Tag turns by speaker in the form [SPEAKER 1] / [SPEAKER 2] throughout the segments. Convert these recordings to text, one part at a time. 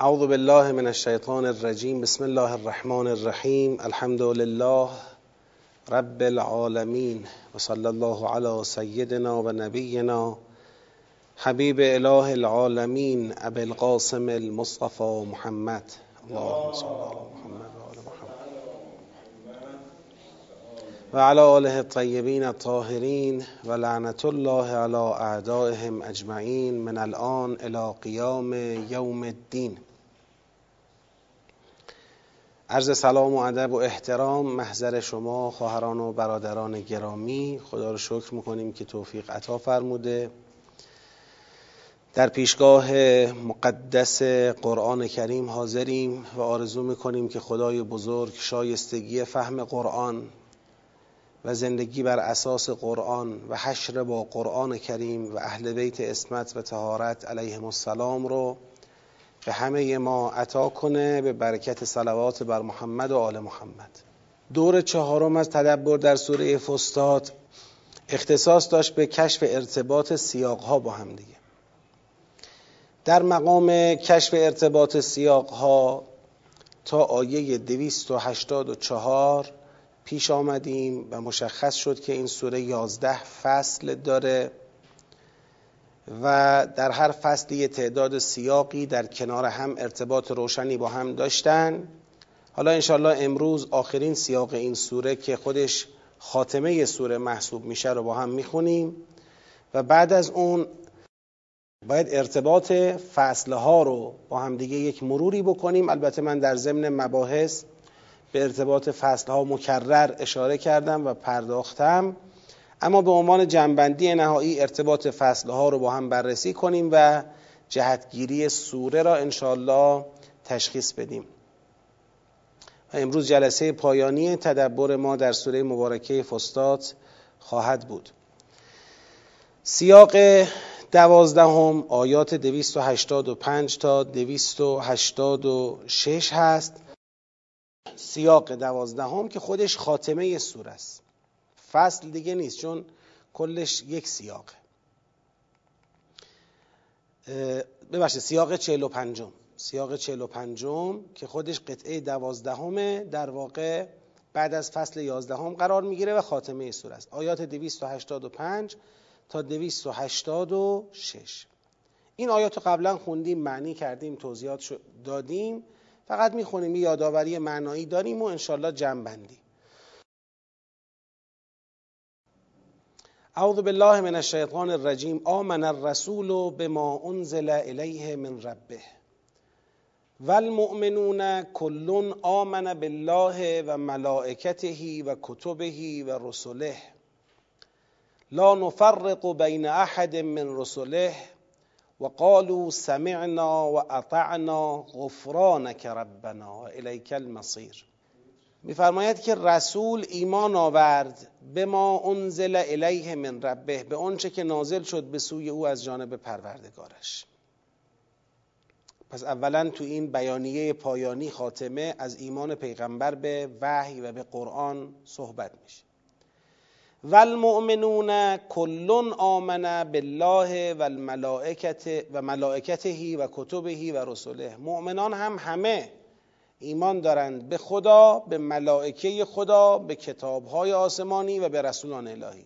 [SPEAKER 1] اعوذ بالله من الشیطان الرجیم. بسم الله الرحمن الرحیم. الحمد لله رب العالمین. و صلی الله علی سیدنا و نبینا. حبیب اله العالمین. ابی القاسم المصطفى محمد. اللهم صل علی محمد و آل محمد. آله الطیبین الطاهرین. و لعنت الله علی اعدائهم اجمعین. من الان الى قیام یوم الدین. عرض سلام و ادب و احترام محضر شما خواهران و برادران گرامی. خدا رو شکر می‌کنیم که توفیق عطا فرموده. در پیشگاه مقدس قرآن کریم حاضریم و آرزو می‌کنیم که خدای بزرگ شایستگی فهم قرآن و زندگی بر اساس قرآن و حشر با قرآن کریم و اهل بیت اسمت و تهارت علیهم السلام رو به همه ما عطا کنه به برکت صلوات بر محمد و آل محمد. دور چهارم از تدبر در سوره فستاد اختصاص داشت به کشف ارتباط سیاق ها با هم دیگه. در مقام کشف ارتباط سیاق ها تا آیه 284 پیش آمدیم و مشخص شد که این سوره 11 فصل داره. و در هر فصلی تعداد سیاقی در کنار هم ارتباط روشنی با هم داشتن. حالا انشالله امروز آخرین سیاق این سوره که خودش خاتمه سوره محسوب میشه رو با هم می‌خونیم. و بعد از اون باید ارتباط فصلها رو با هم دیگه یک مروری بکنیم. البته من در ضمن مباحث به ارتباط فصلها مکرر اشاره کردم و پرداختم. اما به عنوان جنبندی نهایی ارتباط فصلها رو با هم بررسی کنیم و جهتگیری سوره را انشالله تشخیص بدیم. و امروز جلسه پایانی تدبر ما در سوره مبارکه فستاد خواهد بود. سیاق دوازدهم آیات 285 تا 286 هست. سیاق دوازدهم که خودش خاتمه سوره است. فصل دیگه نیست چون کلش یک سیاقه. ببخشید سیاق چهل و پنجم. سیاق چهل و پنجم که خودش قطعه دوازدهمه در واقع بعد از فصل یازدهم قرار می‌گیره و خاتمه سوره است. آیات 285 تا 286 این آیات رو قبلا خوندیم معنی کردیم توضیحات دادیم. فقط می‌خونیم یادآوری معنایی داریم و انشالله جمع بندیم اعوذ بالله من الشیطان الرجیم. آمن الرسول بما انزل الیه من ربه. والمؤمنون كل آمن بالله و ملائکته و کتبه و رسله. لا نفرق بین احد من رسله و قالوا سمعنا و اطعنا غفرانك ربنا و الیک المصیر. میفرماید که رسول ایمان آورد به ما انزل الیه من ربه به آنچه که نازل شد به سوی او از جانب پروردگارش. پس اولا تو این بیانیه پایانی خاتمه از ایمان پیغمبر به وحی و به قرآن صحبت میشه. و المؤمنون کلون آمن بالله و و ملائکته و کتبه و رسوله مؤمنان هم همه ایمان دارند به خدا به ملائکه خدا به کتابهای آسمانی و به رسولان الهی.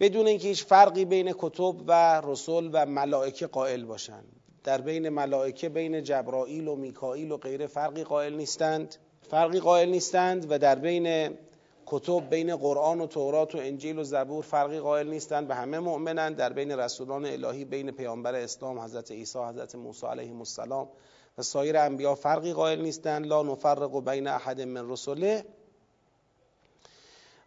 [SPEAKER 1] بدون اینکه هیچ فرقی بین کتب و رسول و ملائکه قائل باشند. در بین ملائکه بین جبرائیل و میکائیل و غیره فرقی قائل نیستند. فرقی قائل نیستند و در بین کتب بین قرآن و تورات و انجیل و زبور فرقی قائل نیستند به همه مؤمنند. در بین رسولان الهی بین پیامبر اسلام حضرت عیسی حضرت موسی علیهم السلام و سایر انبیا فرقی قائل نیستند. لا نفرق بین احد من رسله.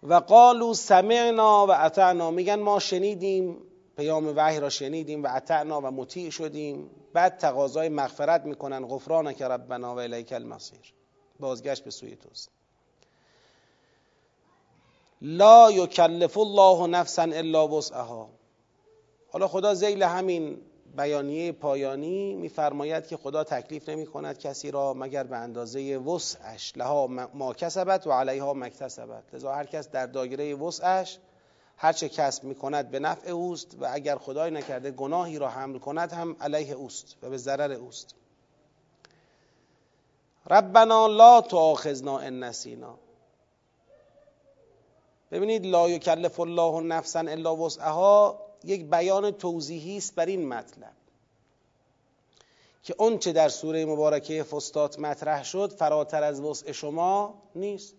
[SPEAKER 1] و قالوا سمعنا و اطعنا. میگن ما شنیدیم پیام وحی را شنیدیم و اطعنا و مطیع شدیم. بعد تقاضای مغفرت می‌کنن. غفرانک ربنا و الیک المصیر. بازگشت به سوی توست. لا یکلف الله نفسا الا وسعها. حالا خدا زیل همین بیانیه پایانی میفرماید که خدا تکلیف نمی کند کسی را مگر به اندازه وسعش. لها ما کسبت و علیها مکتسبت لذا هر کس در دایره وسعش هر چه کسب می‌کند به نفع اوست و اگر خدای نکرده گناهی را حمل کند هم علیه اوست و به ضرر اوست. ربنا لا تؤاخذنا ان نسینا. ببینید لا یکلف الله نفسا الا وسعها. یک بیان توضیحی است بر این مطلب. که چه در سوره مبارکه فستات مطرح شد فراتر از وسع شما نیست.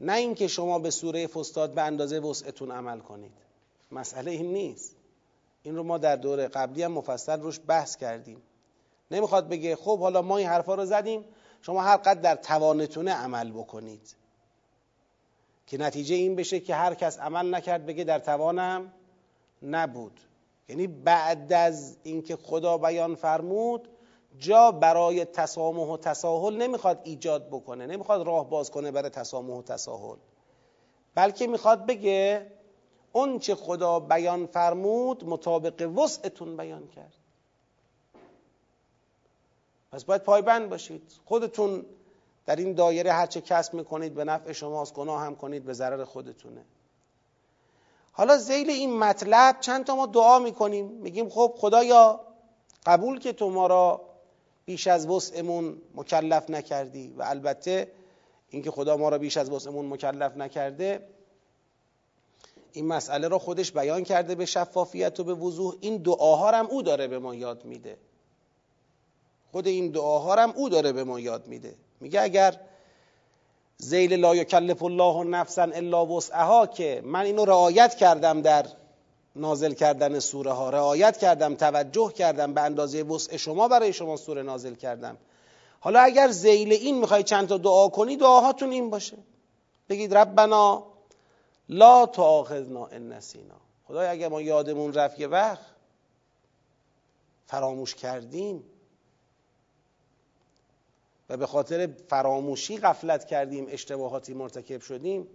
[SPEAKER 1] نه اینکه شما به سوره فستاد به اندازه وسعتون عمل کنید. مسئله این نیست. این رو ما در دوره قبلی هم مفصل روش بحث کردیم. نمی‌خواد بگه خب حالا ما این حرفا رو زدیم شما هر قد در توانتونه عمل بکنید. که نتیجه این بشه که هر کس عمل نکرد بگه در توانم نبود. یعنی بعد از اینکه خدا بیان فرمود جا برای تسامح و تساهل نمی‌خواد ایجاد بکنه نمی‌خواد راه باز کنه برای تسامح و تساهل. بلکه می‌خواد بگه اون چه خدا بیان فرمود مطابق وسعتون بیان کرد. پس باید پایبند باشید. خودتون در این دایره هرچه کسب می‌کنید به نفع شماست گناه هم کنید به ضرر خودتونه. حالا زیل این مطلب چند تا ما دعا می‌کنیم. میگیم خب خدایا قبول که تو ما را بیش از وسعمون مکلف نکردی و البته اینکه خدا ما را بیش از وسعمون مکلف نکرده این مسئله را خودش بیان کرده به شفافیت و به وضوح. این دعاها هم او داره به ما یاد میده. خود این دعاها هم او داره به ما یاد میده. میگه اگر زیل لا یکلف الله نفسا الا وسعها که من اینو رعایت کردم در نازل کردن سوره ها رعایت کردم توجه کردم به اندازه وسع شما برای شما سوره نازل کردم. حالا اگر زیل این می‌خوای چند تا دعا کنی دعاهاتون این باشه. بگید ربنا لا تآخذنا ان نسینا. خدای اگر ما یادمون رفت یه وقت فراموش کردیم. و به خاطر فراموشی غفلت کردیم اشتباهاتی مرتکب شدیم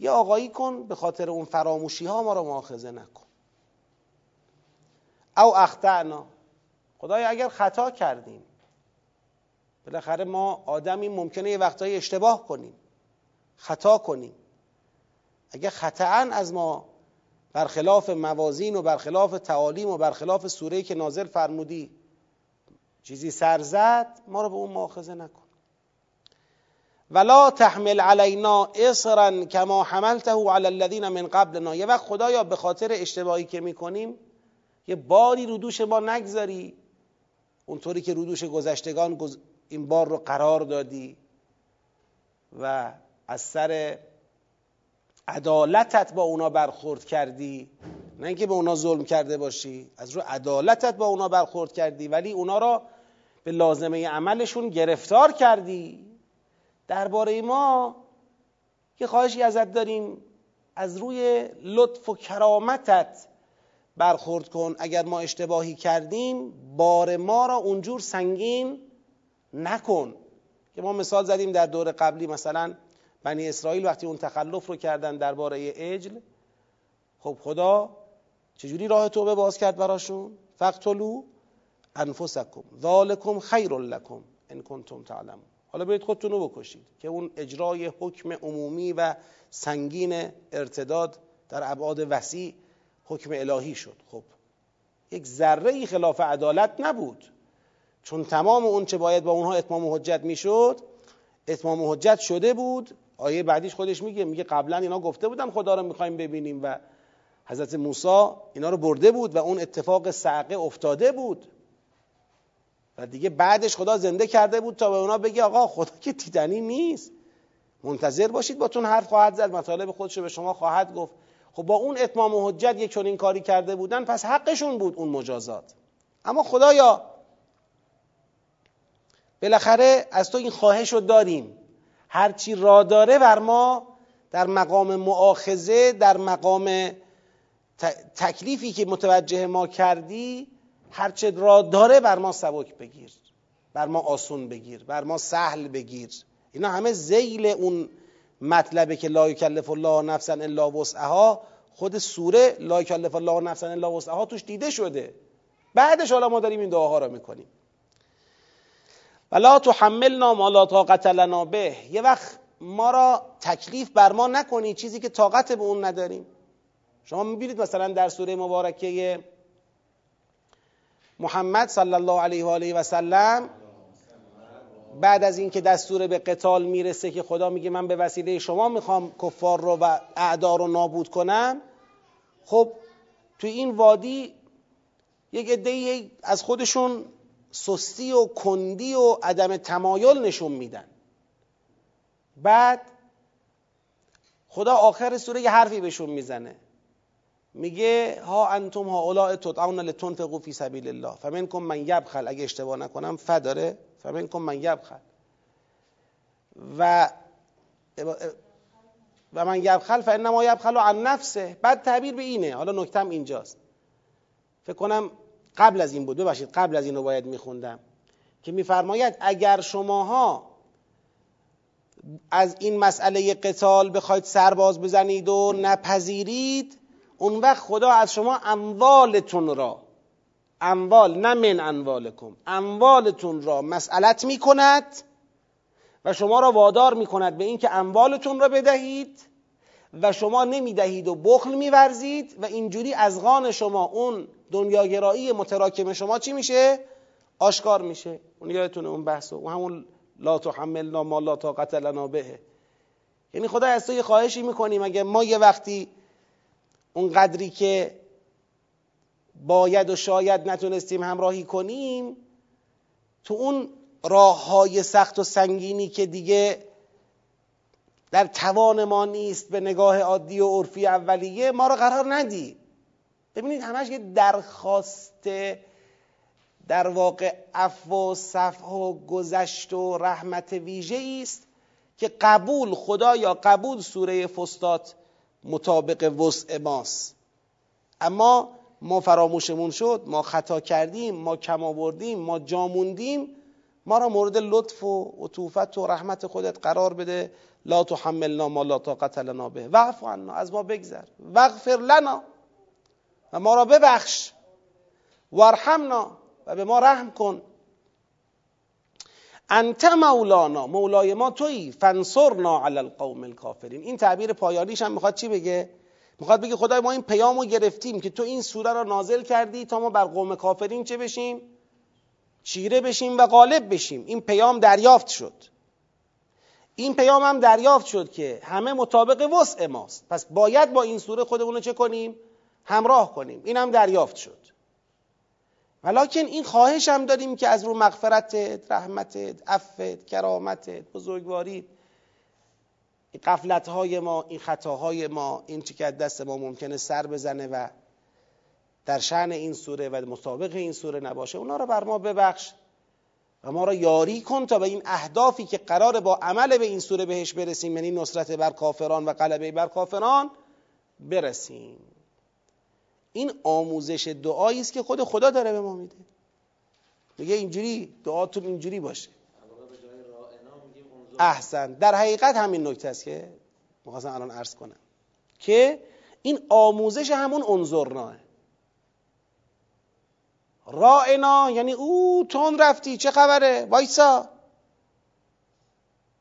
[SPEAKER 1] یه آقایی کن به خاطر اون فراموشی ها ما رو مؤاخذه نکن. او اخطعنا خدای اگر خطا کردیم بالاخره ما آدمی ممکنه یه وقتایی اشتباه کنیم خطا کنیم. اگر خطا از ما برخلاف موازین و برخلاف تعالیم و برخلاف سوره‌ای که نازل فرمودی چیزی سر زد ما رو به اون مؤاخذه نکن. ولا تحمل علینا اصرا کما حملته علی الذین من قبلنا یه وقت خدایا به خاطر اشتباهی که می‌کنیم یه باری رو دوش ما نگذاری. اونطوری که رو دوش گذشتگان این بار رو قرار دادی و از سر عدالتت با اونا برخورد کردی. نه اینکه به اونا ظلم کرده باشی از رو عدالتت با اونا برخورد کردی ولی اونا را به لازمه عملشون گرفتار کردی. درباره ما که خواهشی ازت داریم. از روی لطف و کرامتت برخورد کن. اگر ما اشتباهی کردیم بار ما را اونجور سنگین نکن. که ما مثال زدیم در دور قبلی مثلا بنی اسرائیل وقتی اون تخلف رو کردن درباره اجل خب خدا چجوری راه توبه باز کرد براشون؟ فقتلو انفسکم. ذالکم خیر لکم ان کنتم تعلمون. حالا برید خودتون رو بکشید که اون اجرای حکم عمومی و سنگین ارتداد در ابعاد وسیع حکم الهی شد. خب یک ذره خلاف عدالت نبود. چون تمام اون چه باید با اونها اتمام حجت می‌شد اتمام حجت شده بود. آیه بعدیش خودش میگه میگه قبلا اینا گفته بودن خدا رو می‌خوایم ببینیم و حضرت موسی اینا رو برده بود و اون اتفاق سعقه افتاده بود. و دیگه بعدش خدا زنده کرده بود تا به اونا بگه آقا خدا که دیدنی نیست. منتظر باشید باتون حرف خواهد زد مطالب خودشو به شما خواهد گفت. خب با اون اتمام و حجت یک چنین کاری کرده بودن پس حقشون بود اون مجازات. اما خدایا بالاخره از تو این خواهش رو داریم. هرچی را داره بر ما در مقام معاخزه در مقام تکلیفی که متوجه ما کردی هرچه را داره بر ما سبک بگیر بر ما آسون بگیر بر ما سهل بگیر. اینا همه زیل اون مطلبه که لا یکلف الله نفسا الا وسعها. خود سوره لا یکلف الله نفسا الا وسعها توش دیده شده. بعدش حالا ما داریم این دعاها رو می‌کنیم. ولا تحملنا ما لا طاقت لنا به. یه وقت ما را تکلیف بر ما نکنی چیزی که طاقت به اون نداریم. شما می‌بینید مثلا در سوره مبارکه محمد صلی الله علیه و آله و سلم بعد از اینکه دستور به قتال می‌رسه که خدا میگه من به وسیله شما می‌خوام کفار رو و اعدا رو نابود کنم خب تو این وادی یک عده از خودشون سستی و کندی و عدم تمایل نشون میدن. بعد خدا آخر سوره یه حرفی بهشون می‌زنه. میگه ها انتم ها اولاء تدعون لتنفقوا فی سبیل الله فمنکم من یبخل اگه اشتباه نکنم فداره. فمنکم من یبخل. و و من یبخل فانما یبخل عن نفسه. بعد تعبیر به اینه. حالا نکتم اینجاست. فکر کنم قبل از این بود. ببخشید قبل از اینو باید میخوندم. که میفرماید اگر شماها از این مسئله قتال بخواید سرباز بزنید و نپذیرید اون وقت خدا از شما اموالتون را اموال نه من اموالکم اموالتون را مسئلت می کند و شما را وادار می کند به اینکه اموالتون را بدهید و شما نمی دهید و بخل می ورزید و اینجوری از غان شما اون دنیاگرایی متراکم شما چی میشه؟ آشکار میشه اون یادتونه اون بحث و همون لا تحملنا ما لا طاقت لنا به یعنی خدا از تو یه خواهشی می‌کنیم اگه ما یه وقتی اون قدری که باید و شاید نتونستیم همراهی کنیم تو اون راه های سخت و سنگینی که دیگه در توان ما نیست به نگاه عادی و عرفی اولیه ما رو قرار ندی. ببینید همش یه درخواست در واقع عفو و صفح و گذشت و رحمت ویژه است که قبول خدا یا قبول سوره فستات مطابق وسع ماست. اما ما فراموشمون شد ما خطا کردیم ما کم آوردیم ما جاموندیم ما را مورد لطف و عطوفت و رحمت خودت قرار بده. لا تحملنا ما لا طاقت لنا به. وعف عنا از ما بگذر. وغفر لنا و ما را ببخش. وارحمنا و به ما رحم کن. انت مولانا مولای ما تویی. فنصرنا علی القوم الکافرین این تعبیر پایانیش هم می‌خواد چی بگه؟ می‌خواد بگه خدای ما این پیامو گرفتیم که تو این سوره را نازل کردی تا ما بر قوم کافرین چه بشیم؟ چیره بشیم و غالب بشیم. این پیام دریافت شد. این پیام هم دریافت شد که همه مطابق وسع ماست. پس باید با این سوره خودمون رو چه کنیم؟ همراه کنیم. این هم دریافت شد. ولیکن این خواهش هم داریم که از رو مغفرتت رحمتت عفت کرامتت بزرگواریت این قفلت های ما این خطاهای ما این چی که دست ما ممکنه سر بزنه و در شعن این سوره و مطابق این سوره نباشه اونا رو بر ما ببخش و ما را یاری کن تا به این اهدافی که قرار با عمل به این سوره بهش برسیم یعنی نصرت بر کافران و غلبه بر کافران برسیم. این آموزش دعایی است که خود خدا داره به ما میده. میگه اینجوری دعاتون اینجوری باشه. احسن. در حقیقت همین نکته است که می‌خواستم الان عرض کنم که این آموزش همون انظرناه رائنا یعنی او تون رفتی چه خبره؟ وایسا.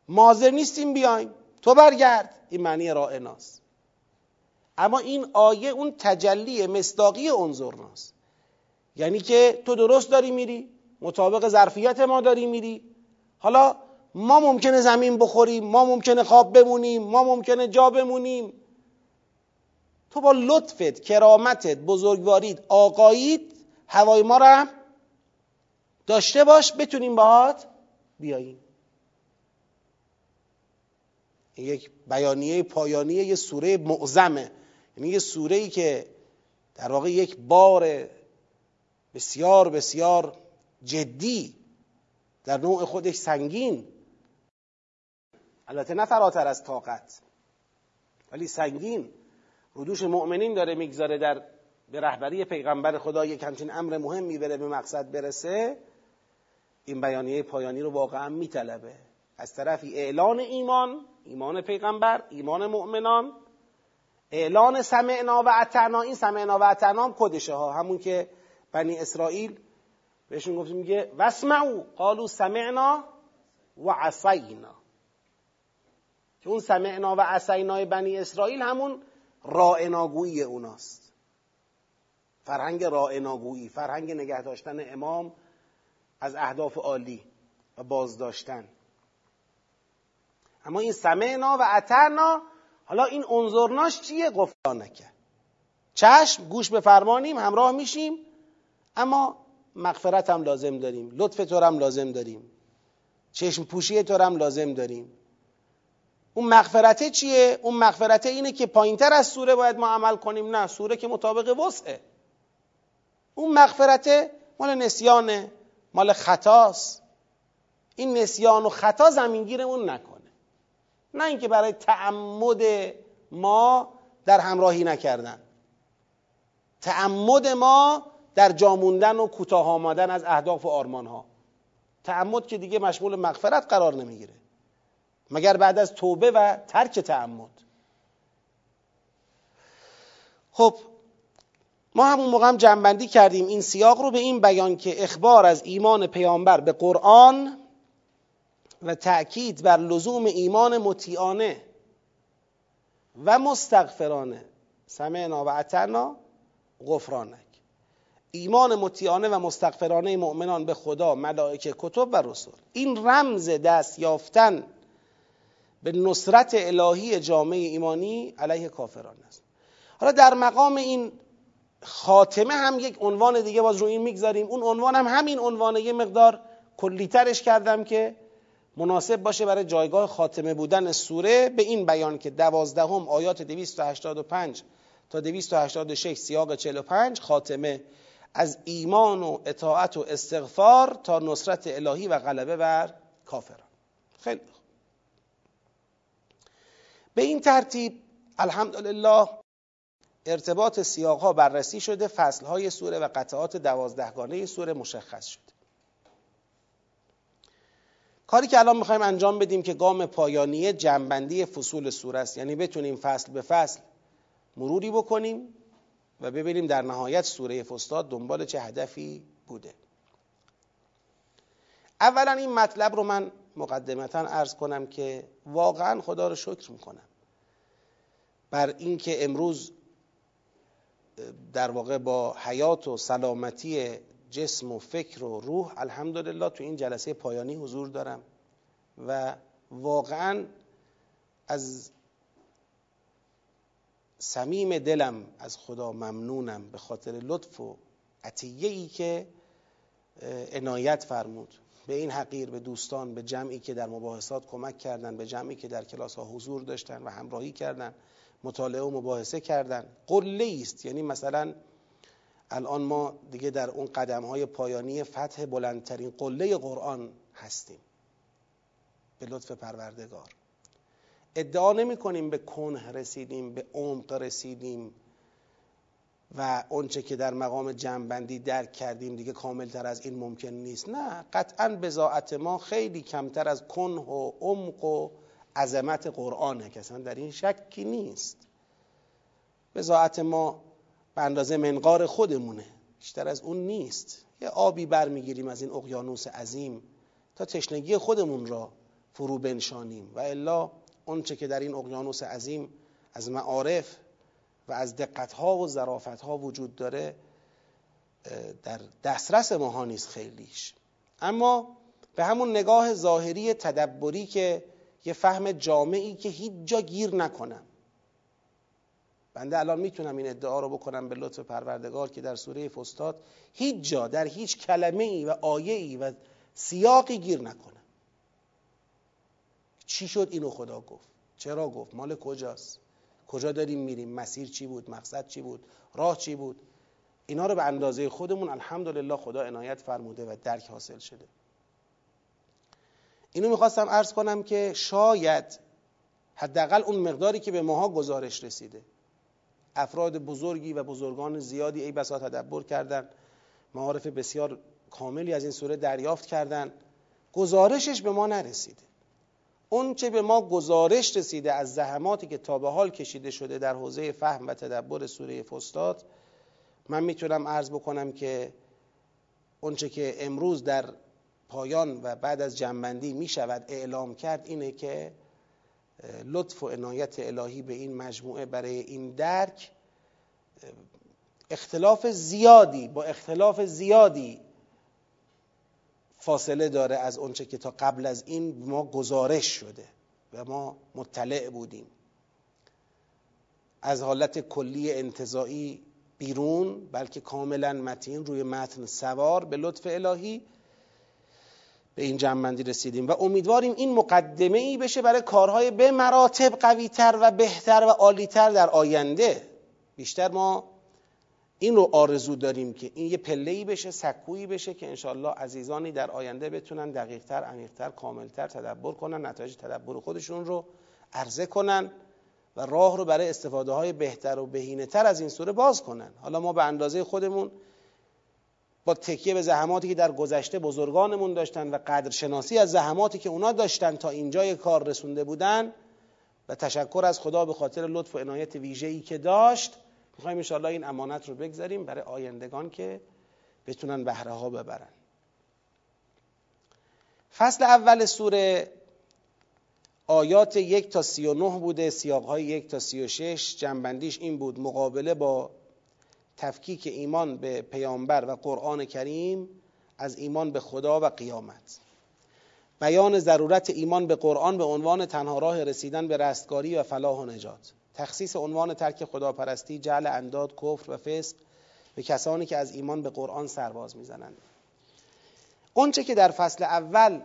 [SPEAKER 1] مازر نیستیم بیایم. تو برگرد. این معنی رائناست اما این آیه اون تجلی مصداقی انظرناست یعنی که تو درست داری میری مطابق ظرفیت ما داری میری. حالا ما ممکنه زمین بخوریم ما ممکنه خواب بمونیم ما ممکنه جا بمونیم. تو با لطفت کرامتت بزرگواریت آقاییت هوای ما را داشته باش بتونیم باهات بیاییم. یک بیانیه پایانی یه سوره معظمه. یعنی یه سوره ای که در واقع یک بار بسیار بسیار جدی در نوع خودش سنگین. البته نه فراتر از طاقت ولی سنگین. ردوش مؤمنین داره می‌گذاره در به رهبری پیغمبر خدا یک همچین امر مهم بره به مقصد برسه. این بیانیه پایانی رو واقعا میطلبه. از طرفی اعلان ایمان ایمان پیغمبر ایمان مؤمنان. اعلان سمعنا و اطعنا این سمعنا و اطعنا هم کدشه ها. همون که بنی اسرائیل بهشون گفت میگه واسمعوا. قالوا سمعنا و عصینا. که اون سمعنا و عصینای بنی اسرائیل همون رائناگویی اوناست. فرهنگ رائناگویی فرهنگ نگه داشتن امام از اهداف عالی و بازداشتن. اما این سمعنا و عطرنا حالا این انظرناش چیه؟ نکه چشم گوش به فرمانیم همراه میشیم. اما مغفرت هم لازم داریم. لطف تو هم لازم داریم. چشم پوشی تو هم لازم داریم. اون مغفرته چیه؟ اون مغفرته اینه که پایینتر از سوره باید ما عمل کنیم. نه سوره که مطابق وسعه. اون مغفرته مال نسیانه مال خطاست. این نسیان و خطا زمینگیرمون نکنه نه اینکه برای تعمد ما در همراهی نکردن. تعمد ما در جاموندن و کوتاه آمدن از اهداف و آرمان ها تعمد که دیگه مشمول مغفرت قرار نمی‌گیره. مگر بعد از توبه و ترک تعمد. خب ما همون موقع هم جنبندی کردیم این سیاق رو به این بیان که اخبار از ایمان پیامبر به قرآن و تأکید بر لزوم ایمان مطیعانه و مستغفرانه. سمعنا و عطرنا غفرانک. ایمان مطیعانه و مستغفرانه مؤمنان به خدا ملائکه کتب و رسول. این رمز دست یافتن به نصرت الهی جامعه ایمانی علیه کافران است. حالا در مقام این خاتمه هم یک عنوان دیگه باز رو این می‌گذاریم. اون عنوان هم همین عنوانه یه مقدار کلیترش کردم که مناسب باشه برای جایگاه خاتمه بودن سوره به این بیان که دوازدهم آیات 285 تا 286 سیاق 45 خاتمه از ایمان و اطاعت و استغفار تا نصرت الهی و غلبه بر کافران. خیلی به این ترتیب الحمدلله ارتباط سیاق ها بررسی شده فصل های سوره و قطعات دوازدهگانه سوره مشخص شده. کاری که الان می‌خوایم انجام بدیم که گام پایانی جنبندی فصول سوره است. یعنی بتونیم فصل به فصل مروری بکنیم و ببینیم در نهایت سوره فستاد دنبال چه هدفی بوده. اولا این مطلب رو من مقدمتا ارز کنم که واقعا خدا رو شکر می‌کنم. بر اینکه امروز در واقع با حیات و سلامتی جسم و فکر و روح الحمدلله تو این جلسه پایانی حضور دارم. و واقعا از صمیم دلم از خدا ممنونم به خاطر لطف و عطیه ای که عنایت فرمود. به این حقیر به دوستان به جمعی که در مباحثات کمک کردن به جمعی که در کلاس ها حضور داشتن و همراهی کردن مطالعه و مباحثه کردن. قله است. یعنی مثلا الان ما دیگه در اون قدم های پایانی فتح بلندترین قله قرآن هستیم. به لطف پروردگار. ادعا نمی کنیم به کنه رسیدیم به عمق رسیدیم و اونچه که در مقام جنبندی درک کردیم دیگه کاملتر از این ممکن نیست. نه قطعا بزاعت ما خیلی کمتر از کنه و عمق و عظمت قرآنه. که در این شکی نیست. بزاعت ما به اندازه منقار خودمونه. بیشتر از اون نیست. یه آبی برمیگیریم از این اقیانوس عظیم تا تشنگی خودمون را فرو بنشانیم. و الا اونچه که در این اقیانوس عظیم از معارف و از دقتها و ظرافتها وجود داره در دسترس ماها نیست خیلیش. اما به همون نگاه ظاهری تدبری که یه فهم جامعی که هیچ جا گیر نکنم. بنده الان می‌تونم این ادعا رو بکنم به لطف پروردگار که در سوره فستاد هیچ جا در هیچ کلمه ای و آیه ای و سیاقی گیر نکنم چی شد اینو خدا گفت؟ چرا گفت؟ مال کجاست؟ کجا داریم میریم؟ مسیر چی بود؟ مقصد چی بود؟ راه چی بود؟ اینا رو به اندازه خودمون الحمدلله خدا عنایت فرموده و درک حاصل شده. اینو می‌خواستم ارز کنم که شاید حداقل اون مقداری که به ماها گزارش رسیده افراد بزرگی و بزرگان زیادی ای بسا تدبر کردن. معارف بسیار کاملی از این سوره دریافت کردن. گزارشش به ما نرسیده. اون چه به ما گزارش رسیده از زحماتی که تا به حال کشیده شده در حوزه فهم و تدبر سوره فستاد من می‌تونم عرض بکنم که اونچه که امروز در پایان و بعد از جنبندی می شود اعلام کرد اینه که لطف و عنایت الهی به این مجموعه برای این درک اختلاف زیادی با اختلاف زیادی فاصله داره از اونچه که تا قبل از این ما گزارش شده و ما مطلع بودیم. از حالت کلی انتظاعی بیرون بلکه کاملا متین روی متن سوار به لطف الهی به این جنبندی رسیدیم و امیدواریم این مقدمه ای بشه برای کارهای به مراتب قویتر و بهتر و عالیتر در آینده. بیشتر ما این رو آرزو داریم که این یه پله بشه سکویی بشه که انشالله عزیزانی در آینده بتونن دقیقتر عمیقتر کاملتر تدبر کنن نتایج تدبر خودشون رو عرضه کنن و راه رو برای استفاده های بهتر و بهینه تر از این سوره باز کنن. حالا ما به اندازه خودمون با تکیه به زحماتی که در گذشته بزرگانمون داشتن و قدرشناسی از زحماتی که اونا داشتن تا اینجای کار رسونده بودن. و تشکر از خدا به خاطر لطف و عنایت ویژه‌ای که داشت. می‌خوایم انشاءالله این امانت رو بگذاریم برای آیندگان که بتونن بهره ها ببرن. فصل اول سوره آیات یک تا سی و نه بوده سیاق های یک تا سی و شش. جنبندیش این بود مقابله با تفکیک ایمان به پیامبر و قرآن کریم از ایمان به خدا و قیامت. بیان ضرورت ایمان به قرآن به عنوان تنها راه رسیدن به رستگاری و فلاح و نجات. تخصیص عنوان ترک خداپرستی جعل انداد کفر و فسق به کسانی که از ایمان به قرآن سرباز می‌زنند. اونچه که در فصل اول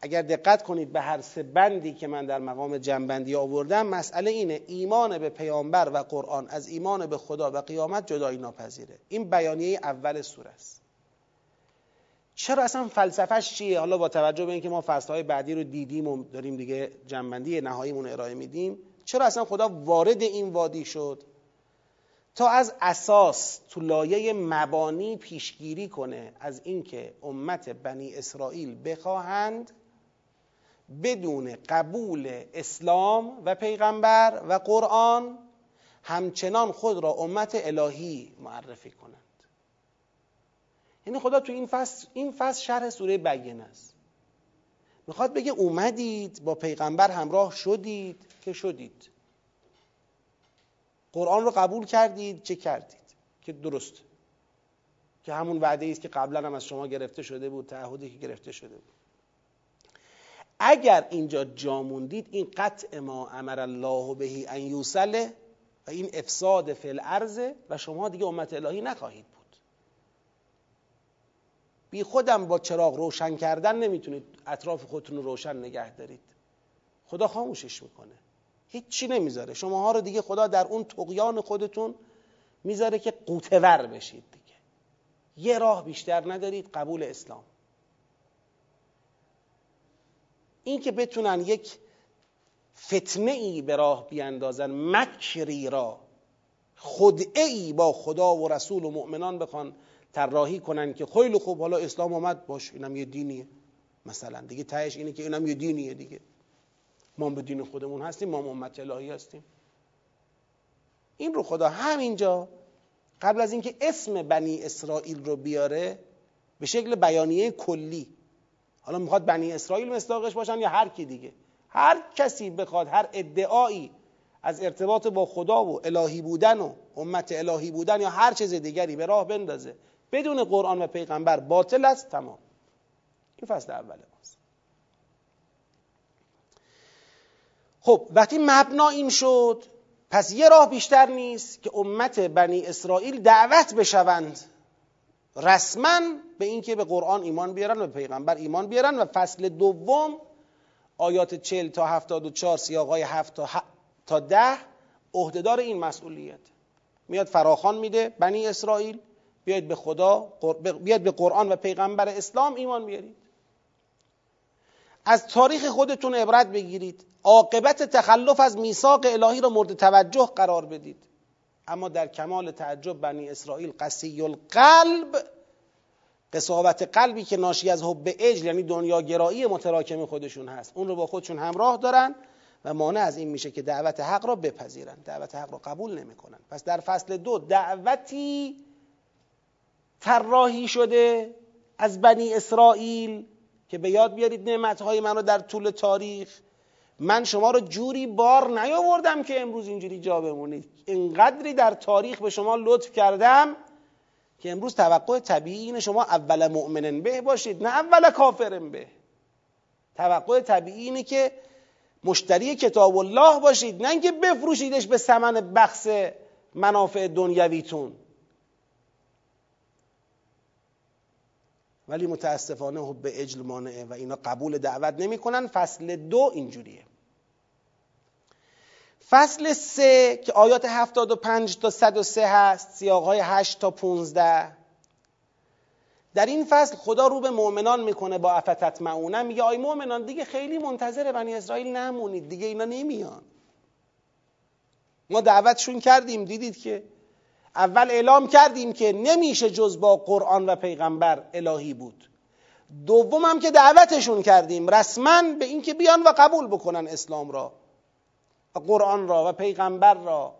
[SPEAKER 1] اگر دقت کنید به هر سه بندی که من در مقام جنبندی آوردم مسئله اینه ایمان به پیامبر و قرآن از ایمان به خدا و قیامت جدایی ناپذیره. این بیانیه اول سوره است. چرا اصلا فلسفهش چیه؟ حالا با توجه به اینکه ما فصلهای بعدی رو دیدیم و داریم دیگه جنبندی نهاییمون ارائه میدیم چرا اصلا خدا وارد این وادی شد؟ تا از اساس تو لایه مبانی پیشگیری کنه از اینکه امت بنی اسرائیل بخواهند بدون قبول اسلام و پیغمبر و قرآن همچنان خود را امت الهی معرفی کنند. یعنی خدا تو این فصل این فصل شرح سوره بگین است. می‌خواد بگه اومدید با پیغمبر همراه شدید که شدید. قرآن رو قبول کردید چه کردید؟ که درست. که همون وعده است که قبلا هم از شما گرفته شده بود تعهدی که گرفته شده بود. اگر اینجا جاموندید این قطع ما امر الله بهی ان یوسله و این افساد فی الارض و شما دیگه امت الهی نخواهید بود. بی خودم با چراغ روشن کردن نمی‌تونید اطراف خودتون رو روشن نگه دارید. خدا خاموشش می‌کنه. هیچی نمی‌ذاره. شماها رو دیگه خدا در اون تقیان خودتون می‌ذاره که قوتور بشید دیگه. یه راه بیشتر ندارید قبول اسلام. این که بتونن یک فتنه ای به راه بیاندازن مکری را خدعه ای با خدا و رسول و مؤمنان بخوان طراحی کنن که خیلی خوب حالا اسلام آمد باش اینم یه دینیه. مثلا دیگه تهش اینه که اینم یه دینیه دیگه. ما به دین خودمون هستیم ما امت الهی هستیم. این رو خدا همینجا قبل از اینکه اسم بنی اسرائیل رو بیاره به شکل بیانیه کلی حالا می‌خواد بنی اسرائیل مصداقش باشن یا هر کی دیگه. هر کسی بخواد هر ادعایی از ارتباط با خدا و الهی بودن و امت الهی بودن یا هر چیز دیگری به راه بندازه. بدون قرآن و پیغمبر باطل است تمام. این فصل اوله ماست. خب وقتی مبنا این شد پس یه راه بیشتر نیست که امت بنی اسرائیل دعوت بشوند. رسما به اینکه به قرآن ایمان بیارن و به پیغمبر ایمان بیارن و فصل دوم آیات 40 تا 74 سیاقای 7 تا تا 10 عهدهدار این مسئولیت. میاد فراخان میده بنی اسرائیل بیاید به خدا بیاید به قرآن و پیغمبر اسلام ایمان بیارید. از تاریخ خودتون عبرت بگیرید. عاقبت تخلف از میثاق الهی را مورد توجه قرار بدید. اما در کمال تعجب بنی اسرائیل قسی القلب قصاوت قلبی که ناشی از حب اجل یعنی دنیاگرایی متراکم خودشون هست. اون رو با خودشون همراه دارن و مانع از این میشه که دعوت حق را بپذیرن. دعوت حق را قبول نمی‌کنن. پس در فصل دو دعوتی طراحی شده از بنی اسرائیل که به یاد بیارید نعمتهای من رو در طول تاریخ من شما رو جوری بار نیاوردم که امروز اینجوری جا بمونید. اینقدری در تاریخ به شما لطف کردم که امروز توقع طبیعی اینه شما اول مؤمنن به باشید نه اول کافرن به. توقع طبیعی اینه که مشتری کتاب الله باشید نه اینکه بفروشیدش به ثمن بخص منافع دنیویتون ولی متاسفانه حب اجل مانعه و اینا قبول دعوت نمی‌کنن. فصل دو اینجوریه. فصل سه که آیات 75 تا 103 هست سیاقهای 8 تا 15 در این فصل خدا رو به مؤمنان می‌کنه با افتت معونه میگه آی مؤمنان دیگه خیلی منتظر بنی اسرائیل نمونید دیگه اینا نمیان. ما دعوتشون کردیم دیدید که اول اعلام کردیم که نمیشه جز با قرآن و پیغمبر الهی بود. دوم هم که دعوتشون کردیم رسما به اینکه بیان و قبول بکنن اسلام را و قرآن را و پیغمبر را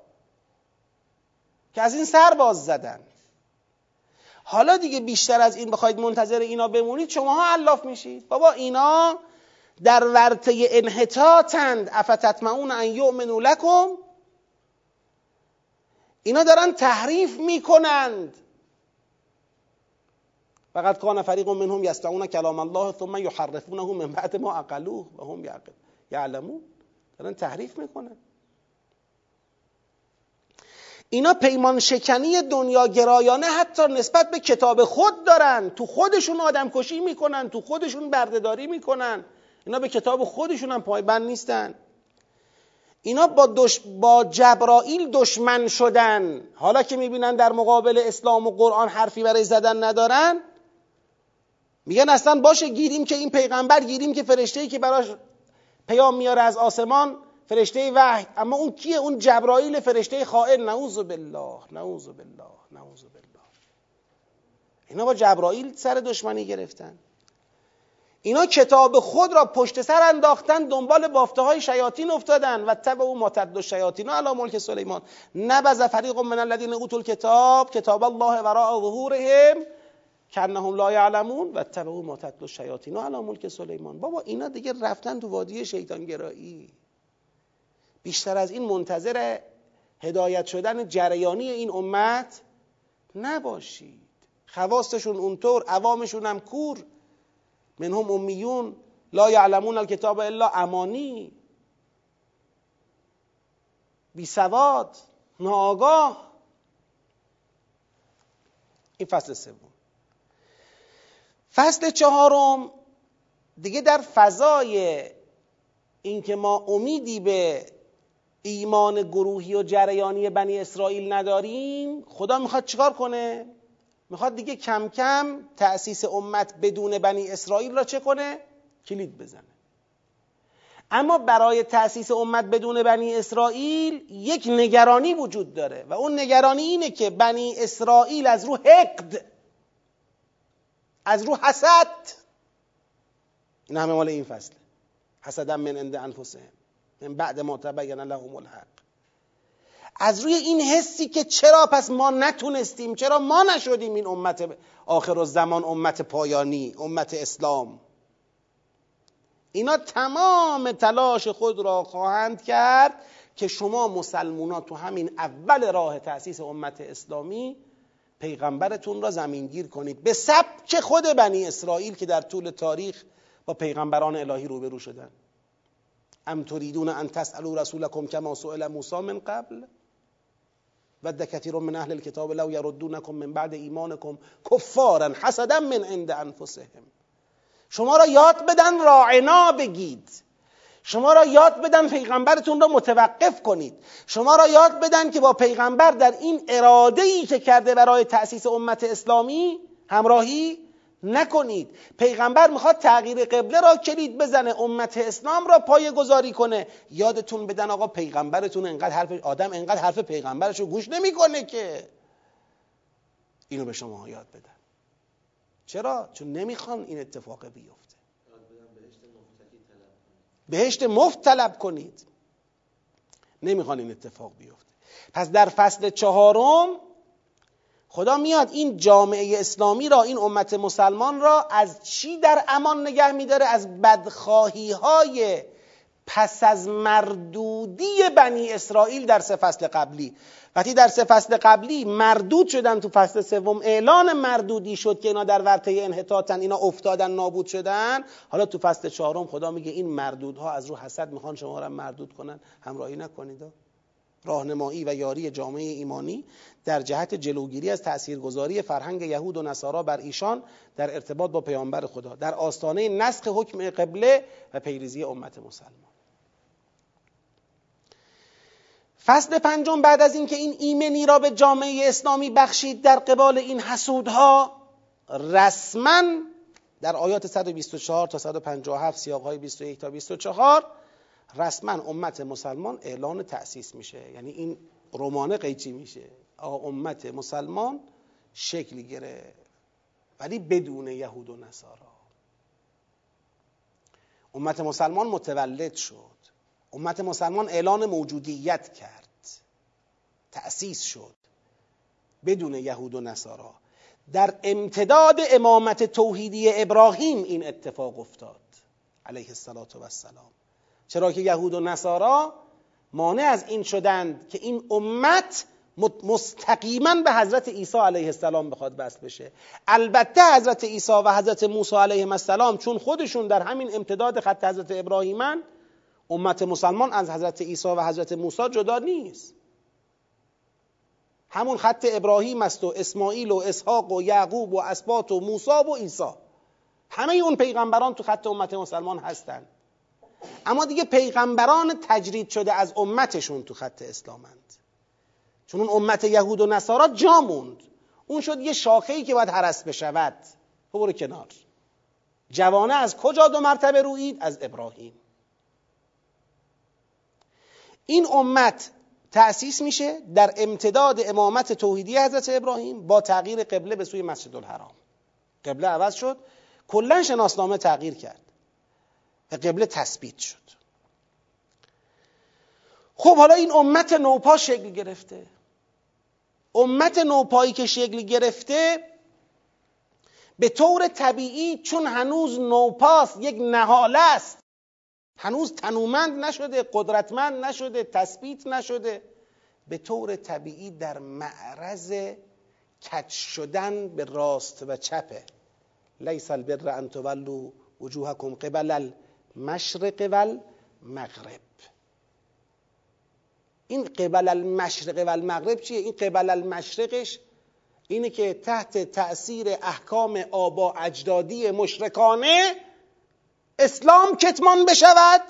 [SPEAKER 1] که از این سر باز زدن. حالا دیگه بیشتر از این بخواید منتظر اینا بمونید شما ها علاف میشید. بابا اینا در ورطه انحطاطند افتتمعون ان یؤمنوا لکم اینا دارن تحریف می‌کنند. فقط کان فریق منهم یستعون کلام الله ثم یحرفونه من بعد ما عقلوه و هم یعلمون. دارن تحریف می‌کنن. اینا پیمان شکنی دنیا گرایانه حتی نسبت به کتاب خود دارن. تو خودشون آدم کشی می‌کنن تو خودشون بردهداری می‌کنن. اینا به کتاب خودشون هم پایبند نیستن. اینا با, دش... با جبرائیل دشمن شدن. حالا که می‌بینن در مقابل اسلام و قرآن حرفی برای زدن ندارن میگن اصلا باشه گیریم که این پیغمبر گیریم که فرشته که براش پیام میاره از آسمان فرشته وحی. اما اون کیه؟ اون جبرائیل فرشته خائن. نعوذ بالله نعوذ بالله نعوذ بالله. اینا با جبرائیل سر دشمنی گرفتن. اینا کتاب خود را پشت سر انداختن دنبال بافته های شیاطین افتادن. و تبع او متد و شیاطین علی ملک سلیمان. نبذ فریق من الذین اوتوا الکتاب کتاب الله وراء ظهورهم کنهم لا یعلمون. و تبع او متد و شیاطین علی ملک سلیمان. بابا اینا دیگه رفتن تو وادی شیطان گرایی بیشتر از این منتظر هدایت شدن جریانی این امت نباشید. خواستشون اونطور عوامشون هم کور. منهم امیون لا یعلمون الکتاب الا امانی. بی سواد ناآگاه. این فصل سوم. فصل چهارم دیگه در فضای اینکه ما امیدی به ایمان گروهی و جریانی بنی اسرائیل نداریم خدا می‌خواد چیکار کنه؟ می‌خواد دیگه کم کم تأسیس امت بدون بنی اسرائیل را چه کنه؟ کلید بزنه. اما برای تأسیس امت بدون بنی اسرائیل یک نگرانی وجود داره و اون نگرانی اینه که بنی اسرائیل از رو حقد از رو حسد. این همه مال این فصله. حسدا من عند انفسهم. من بعد ما تبین لهم الحق. از روی این حسی که چرا پس ما نتونستیم چرا ما نشدیم این امت آخر زمان امت پایانی امت اسلام؟ اینا تمام تلاش خود را خواهند کرد که شما مسلمونا تو همین اول راه تأسیس امت اسلامی پیغمبرتون را زمینگیر کنید. به سبک خود بنی اسرائیل که در طول تاریخ با پیغمبران الهی روبرو شدن. ام تريدون ان تسالوا رسولكم كما سئل موسى من قبل؟ ود كثير من اهل الكتاب لو يردونكم من بعد ایمانكم كفارا حسدا من عند انفسهم شما را یاد بدن راعنا بگید. شما را یاد بدن پیغمبرتون را متوقف کنید. شما را یاد بدن که با پیغمبر در این اراده ای که کرده برای تأسیس امت اسلامی همراهی نکنید. پیغمبر می‌خواد تغییر قبله را کلید بزنه امت اسلام را پای گذاری کنه. یادتون بدن آقا پیغمبرتون انقدر حرف آدم انقدر حرف پیغمبرش رو گوش نمی‌کنه که. اینو به شما یاد بدن چرا؟ چون نمی‌خوان این اتفاق بیفته. بهشت مفت طلب کنید. نمی‌خوان این اتفاق بیفته. پس در فصل چهارم خدا میاد این جامعه اسلامی را این امت مسلمان را از چی در امان نگه میداره؟ از بدخواهی های پس از مردودی بنی اسرائیل در سه فصل قبلی. وقتی در سه فصل قبلی مردود شدن تو فصل سوم اعلان مردودی شد که اینا در ورطه انحطاطن اینا افتادن نابود شدن. حالا تو فصل چهارم خدا میگه این مردودها از رو حسد می‌خوان شما را مردود کنن. همراهی نکنید. راهنمایی و یاری جامعه ایمانی در جهت جلوگیری از تاثیرگذاری فرهنگ یهود و نصارا بر ایشان در ارتباط با پیامبر خدا در آستانه نسخ حکم قبله و پیریزی امت مسلمان. فصل پنجم بعد از اینکه این ایمنی را به جامعه اسلامی بخشید در قبال این حسودها رسما در آیات 124 تا 157 سیاق های 21 تا 24 رسما امت مسلمان اعلان تأسیس میشه. یعنی این رومانه قیچی میشه. امت مسلمان شکلی گره ولی بدون یهود و نصارا. امت مسلمان متولد شد. امت مسلمان اعلان موجودیت کرد. تأسیس شد. بدون یهود و نصارا. در امتداد امامت توحیدی ابراهیم این اتفاق افتاد. علیه السلام چرا که یهود و نصارا مانع از این شدند که این امت مستقیما به حضرت عیسی علیه السلام بخواد وصل بشه. البته حضرت عیسی و حضرت موسی علیه السلام چون خودشون در همین امتداد خط حضرت ابراهیمن امت مسلمان از حضرت عیسی و حضرت موسی جدا نیست. همون خط ابراهیم است و اسماعیل و اسحاق و یعقوب و اسباط و موسی و عیسی. همه اون پیغمبران تو خط امت مسلمان هستند اما دیگه پیغمبران تجرید شده از امتشون تو خط اسلامند چون اون امت یهود و نصارا جا موند. اون شد یه شاخه‌ای که باید حرس بشود. تو برو کنار. جوانه از کجا دو مرتبه روید؟ از ابراهیم. این امت تأسیس میشه در امتداد امامت توحیدی حضرت ابراهیم با تغییر قبله به سوی مسجد الحرام قبله عوض شد. کلا شناسنامه تغییر کرد. و قبله تثبیت شد. خب حالا این امت نوپا شکل گرفته. امت نوپایی که شکل گرفته به طور طبیعی چون هنوز نوپاست یک نهاله است. هنوز تنومند نشده قدرتمند نشده تثبیت نشده. به طور طبیعی در معرض کچ شدن به راست و چپه. لیس البر ان تولوا وجوهکم قبل المشرق و المغرب این قبل المشرق و المغرب چیه؟ این قبل المشرقش اینه که تحت تأثیر احکام آبا اجدادی مشرکانه اسلام کتمان بشود.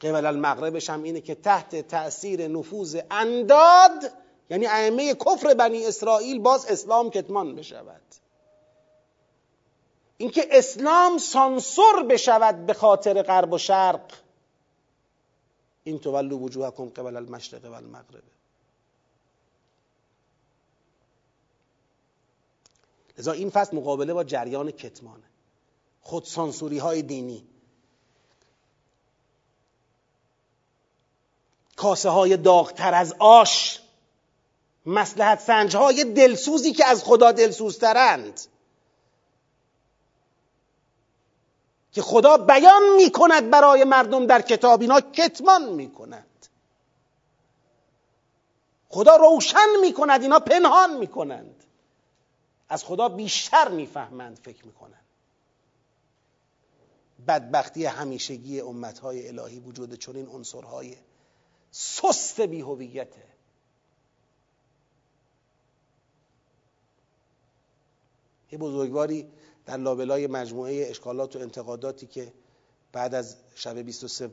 [SPEAKER 1] قبل المغربش هم اینه که تحت تأثیر نفوذ انداد یعنی ائمه کفر بنی اسرائیل باز اسلام کتمان بشود. اینکه اسلام سانسور بشود به خاطر غرب و شرق. این تولو وجوهکم قبل المشرق و المغرب لذا این فصل مقابله با جریان کتمانه. خودسانسوری های دینی. کاسه های داغتر از آش. مسلحت سنج های دلسوزی که از خدا دلسوزترند. که خدا بیان می کند برای مردم در کتاب اینا کتمان می کند خدا روشن می کند اینا پنهان می کنند از خدا بیشتر می‌فهمند فکر می‌کنند. بدبختی همیشگی امتهای الهی وجود چنین عنصرهای سست بیهویته یه بزرگواری در لابلای مجموعه اشکالات و انتقاداتی که بعد از شب 23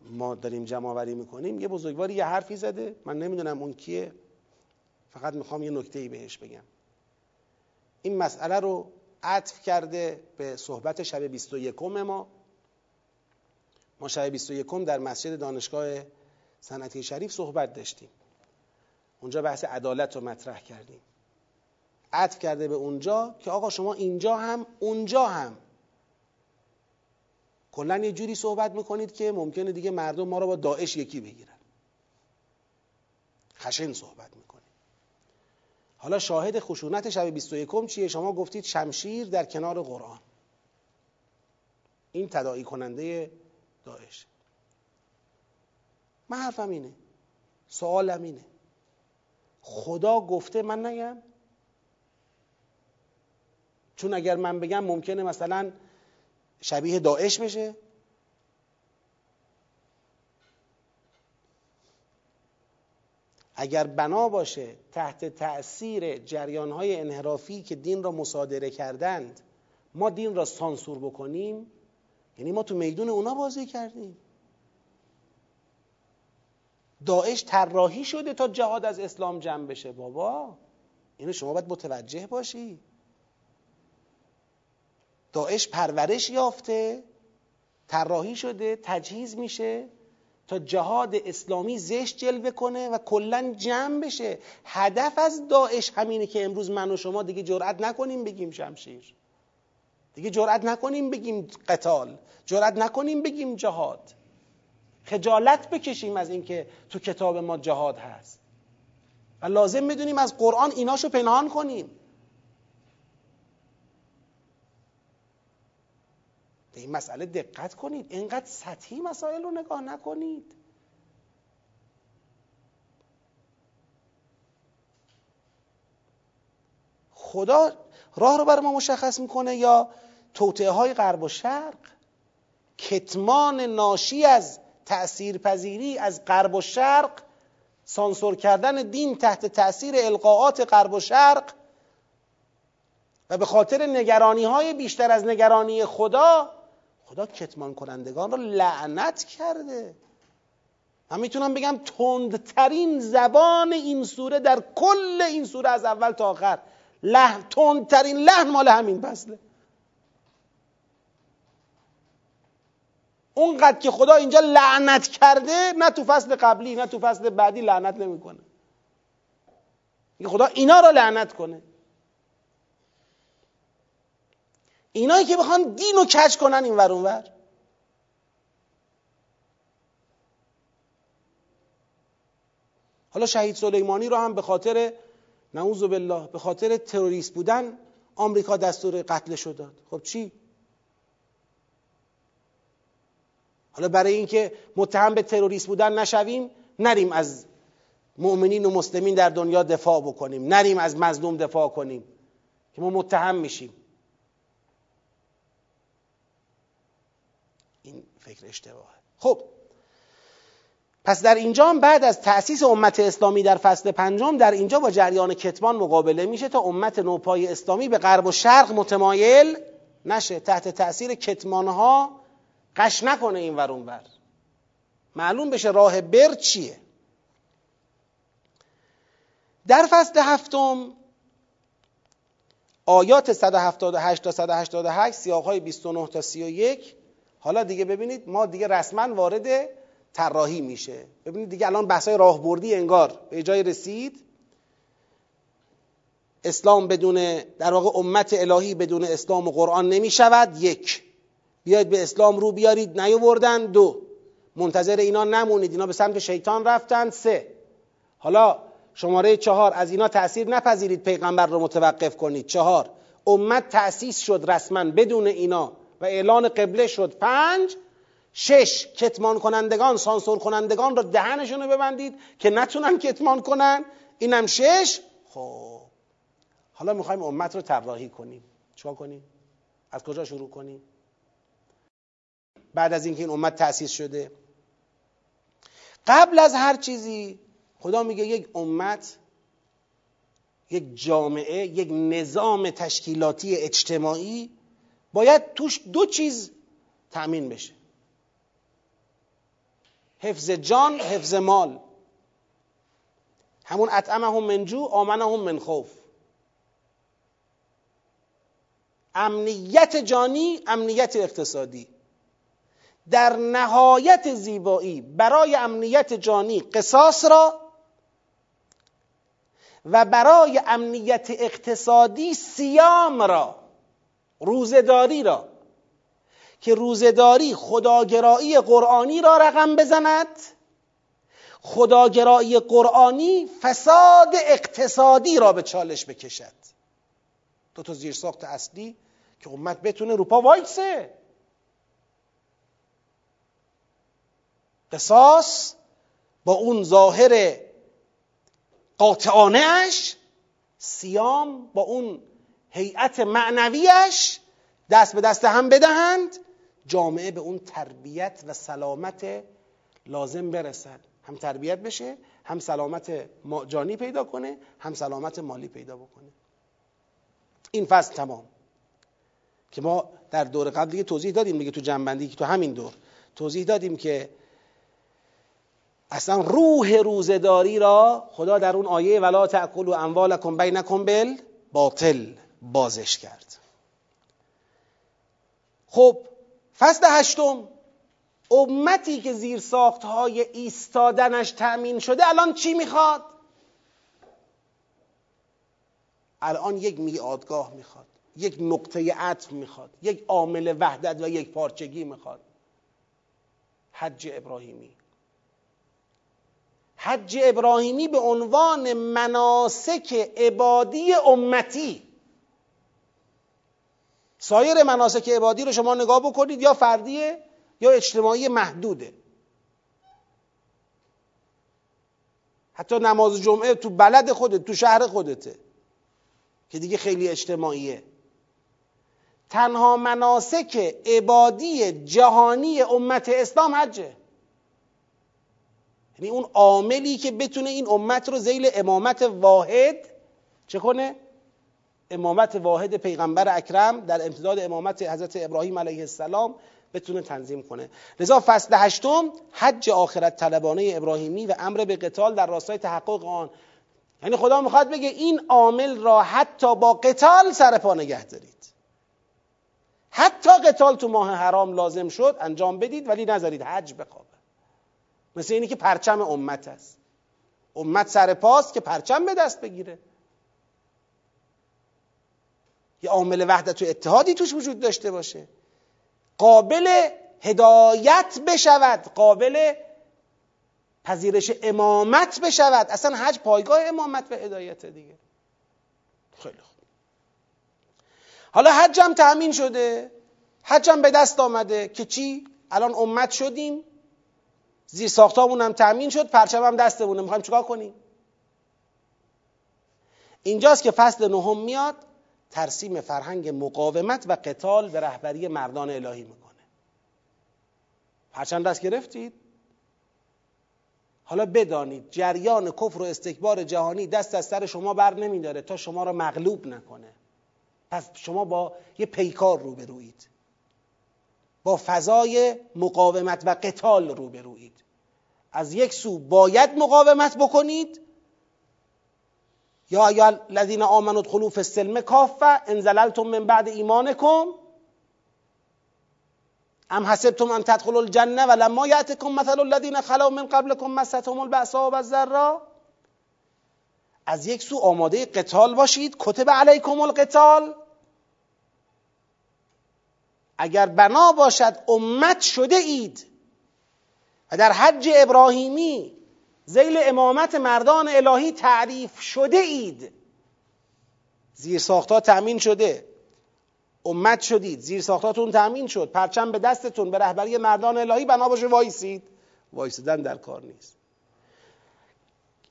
[SPEAKER 1] ما داریم جمع آوری می‌کنیم یه بزرگواری یه حرفی زده. من نمی‌دونم اون کیه. فقط می‌خوام یه نکته ای بهش بگم. این مسئله رو عطف کرده به صحبت شب 21 ما. ما شب 21 در مسجد دانشگاه صنعتی شریف صحبت داشتیم. اونجا بحث عدالت رو مطرح کردیم. عطف کرده به اونجا که آقا شما اینجا هم اونجا هم. کلا یه جوری صحبت می‌کنید که ممکنه دیگه مردم ما رو با داعش یکی بگیرن. خشن صحبت می‌کنید حالا شاهد خشونت شب 21 چیه؟ شما گفتید شمشیر در کنار قرآن. این تداعی کننده داعش. من حرفم اینه. سوالم اینه. خدا گفته من نگم؟ چون اگر من بگم ممکنه مثلا شبیه داعش بشه. اگر بنا باشه تحت تأثیر جریانهای انحرافی که دین را مصادره کردند ما دین را سانسور بکنیم یعنی ما تو میدون اونا بازی کردیم. داعش طراحی شده تا جهاد از اسلام جمع بشه. بابا اینو شما باید متوجه باشی. داعش پرورش یافته طراحی شده تجهیز میشه تا جهاد اسلامی زشت جلوه کنه و کلا جمع بشه. هدف از داعش همینه که امروز من و شما دیگه جرأت نکنیم بگیم شمشیر. دیگه جرأت نکنیم بگیم قتال. جرأت نکنیم بگیم جهاد. خجالت بکشیم از اینکه تو کتاب ما جهاد هست. و لازم می‌دونیم از قرآن ایناشو پنهان کنیم. به این مسئله دقت کنید. اینقدر سطحی مسائل رو نگاه نکنید. خدا راه رو برای ما مشخص می‌کنه یا توطعه های غرب و شرق؟ کتمان ناشی از تأثیر پذیری از غرب و شرق سانسور کردن دین تحت تأثیر القاعات غرب و شرق و به خاطر نگرانی های بیشتر از نگرانی خدا خدا کتمان کنندگان را لعنت کرده. من می‌تونم بگم تندترین زبان این سوره در کل این سوره از اول تا آخر. لحن تندترین لحن مال همین فصله. اونقدر که خدا اینجا لعنت کرده نه تو فصل قبلی نه تو فصل بعدی لعنت نمی‌کنه. خدا اینا را لعنت کنه. اینایی که بخوان دین رو کج کنن این ور ور حالا شهید سلیمانی رو هم به خاطر نعوذ بالله به خاطر تروریست بودن آمریکا دستور قتلش داد. خب چی؟ حالا برای اینکه متهم به تروریست بودن نشویم نریم از مؤمنین و مسلمین در دنیا دفاع بکنیم نریم از مظلوم دفاع کنیم که ما متهم میشیم این فکر اشتباهه خب. پس در اینجا بعد از تأسیس امت اسلامی در فصل پنجم در اینجا با جریان کتمان مقابله میشه تا امت نوپای اسلامی به غرب و شرق متمایل نشه. تحت تأثیر کتمانها قش نکنه این ور بر معلوم بشه راه بر چیه. در فصل هفتم آیات 178 تا 188 سیاق های 29 تا 31 حالا دیگه ببینید ما دیگه رسما وارد طراحی میشه. ببینید دیگه الان بحث های راهبردی انگار به جای رسید. اسلام بدون در واقع امت الهی بدون اسلام و قرآن نمی شود یک بیاید به اسلام رو بیارید نیاوردن. دو منتظر اینا نمونید. اینا به سمت شیطان رفتن. سه حالا شماره چهار از اینا تأثیر نپذیرید پیغمبر رو متوقف کنید. چهار امت تأسیس شد رسما بدون اینا. و اعلان قبله شد. پنج شش کتمان کنندگان سانسور کنندگان رو دهنشون رو ببندید که نتونن کتمان کنن. اینم شش. خب حالا می‌خوایم امت رو طراحی کنیم. چیکار کنیم؟ از کجا شروع کنیم؟ بعد از اینکه این امت تأسیس شده. قبل از هر چیزی خدا میگه یک امت یک جامعه یک نظام تشکیلاتی اجتماعی باید توش دو چیز تأمین بشه. حفظ جان حفظ مال. همون اطعمهم من جو آمنهم من خوف. امنیت جانی امنیت اقتصادی. در نهایت زیبایی برای امنیت جانی قصاص را و برای امنیت اقتصادی سیام را. روزداری را. که روزداری خداگرایی قرآنی را رقم بزند خداگرایی قرآنی فساد اقتصادی را به چالش بکشد. دو تا زیرساخت اصلی که امت بتونه روپا وایسه. قصاص با اون ظاهر قاطعانه اش سیام با اون هیئت معنویش دست به دست هم بدهند جامعه به اون تربیت و سلامت لازم برسد. هم تربیت بشه هم سلامت جانی پیدا کنه هم سلامت مالی پیدا بکنه. این فصل تمام. که ما در دور قبل دیگه توضیح دادیم دیگه تو جنبندی که تو همین دور. توضیح دادیم که اصلا روح روزداری را خدا در اون آیه ولا تأکلوا اموالکم بینکم بل باطل بازش کرد. خب فصل هشتم. امتی که زیر های ایستادنش تأمین شده الان چی می‌خواد؟ الان یک میادگاه می‌خواد یک نقطه عطف می‌خواد یک عامل وحدت و یک پارچگی می‌خواد. حج ابراهیمی. حج ابراهیمی به عنوان مناسک عبادی امتی سایر مناسک عبادی رو شما نگاه بکنید یا فردیه یا اجتماعی محدوده. حتی نماز جمعه تو بلد خودت تو شهر خودته که دیگه خیلی اجتماعیه. تنها مناسک عبادی جهانی امت اسلام حجه. یعنی اون عاملی که بتونه این امت رو زیل امامت واحد چه کنه؟ امامت واحد پیغمبر اکرم در امتداد امامت حضرت ابراهیم علیه السلام بتونه تنظیم کنه. لذا فصل هشتم حج آخرت طلبانه ابراهیمی و امر به قتال در راستای تحقق آن. یعنی خدا می‌خواد بگه این عامل را حتی با قتال سر پا نگه دارید. حتی قتال تو ماه حرام لازم شد انجام بدید ولی نذارید حج بخوابه. مثل اینی که پرچم امت است. امت سر پاست که پرچم به دست بگیره. یه عامل وحدت و اتحادی توش وجود داشته باشه. قابل هدایت بشود قابل پذیرش امامت بشود. اصلا حج پایگاه امامت و هدایت دیگه. خیلی خوب. حالا حجم تأمین شده. حجم به دست آمده که چی؟ الان امت شدیم. زیر ساختامون هم تأمین شد پرچم هم دستمونه. می‌خوایم چیکار کنیم؟ اینجاست که فصل نهم میاد. ترسیم فرهنگ مقاومت و قتال به رهبری مردان الهی می‌کنه. پرچم دست گرفتید. حالا بدانید جریان کفر و استکبار جهانی دست از سر شما بر نمیداره تا شما را مغلوب نکنه. پس شما با یه پیکار روبرویید. با فضای مقاومت و قتال روبرویید. از یک سو باید مقاومت بکنید یا یا الذین آمنوا ادخلوا فی السلم کافه ان زللتم من بعد ایمانکم ام حسبتم ان تدخلوا الجنه ولما یاتکم مثل الذین خلو من قبلكم مستهم البأساء والضراء از یک سو آماده قتال باشید کتب علیکم القتال. اگر بنا باشد امت شده اید. و در حج ابراهیمی زیل امامت مردان الهی تعریف شده اید. زیر ساختا تأمین شده. امت شدید. زیر ساختاتون تأمین شد. پرچم به دستتون به رهبری مردان الهی بنا باشه وایسید. وایسیدن در کار نیست.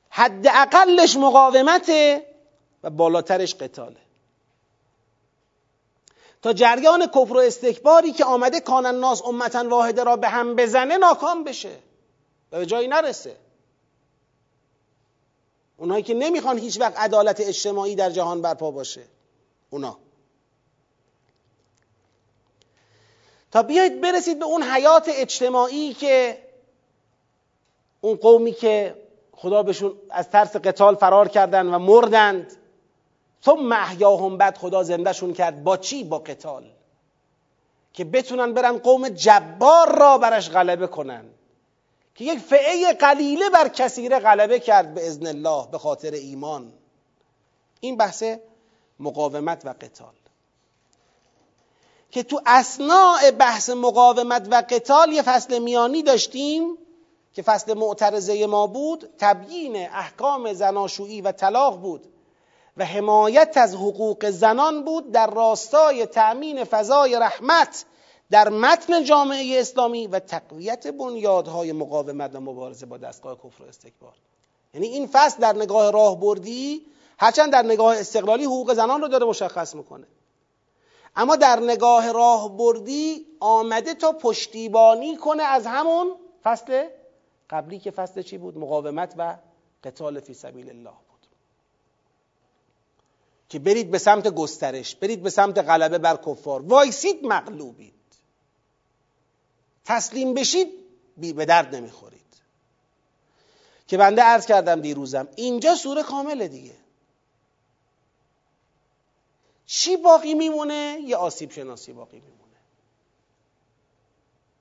[SPEAKER 1] حد اقلش مقاومته و بالاترش قتاله. تا جریان کفر و استکباری که آمده کان الناس امتا واحده را به هم بزنه ناکام بشه. و به جایی نرسه. اونایی که نمی‌خوان هیچ وقت عدالت اجتماعی در جهان برپا باشه. اونا. تا بیایید برسید به اون حیات اجتماعی که اون قومی که خدا بهشون از ترس قتال فرار کردن و مردند ثم احیاهم بعد خدا زندهشون کرد. با چی؟ با قتال. که بتونن برن قوم جبار را برش غلبه کنن. که یک فعه قلیله بر کثیره غلبه کرد به ازن الله به خاطر ایمان. این بحث مقاومت و قتال. که تو اسناع بحث مقاومت و قتال یه فصل میانی داشتیم که فصل معترضه ما بود تبیین احکام زناشویی و طلاق بود و حمایت از حقوق زنان بود در راستای تأمین فضای رحمت در متن جامعه اسلامی و تقویت بنیادهای مقاومت و مبارزه با دستگاه کفر و استکبار. یعنی این فصل در نگاه راهبردی هرچند در نگاه استقلالی حقوق زنان رو داره مشخص می‌کنه. اما در نگاه راهبردی آمده تا پشتیبانی کنه از همون فصل قبلی که فصل چی بود؟ مقاومت و قتال فی سبیل الله بود. که برید به سمت گسترش برید به سمت غلبه بر کفار. وایسید مغلوبید. تسلیم بشید بی به درد نمی‌خورید. که بنده عرض کردم دیروزم اینجا سوره کامله دیگه. چی باقی میمونه؟ یه آسیب شناسی باقی میمونه.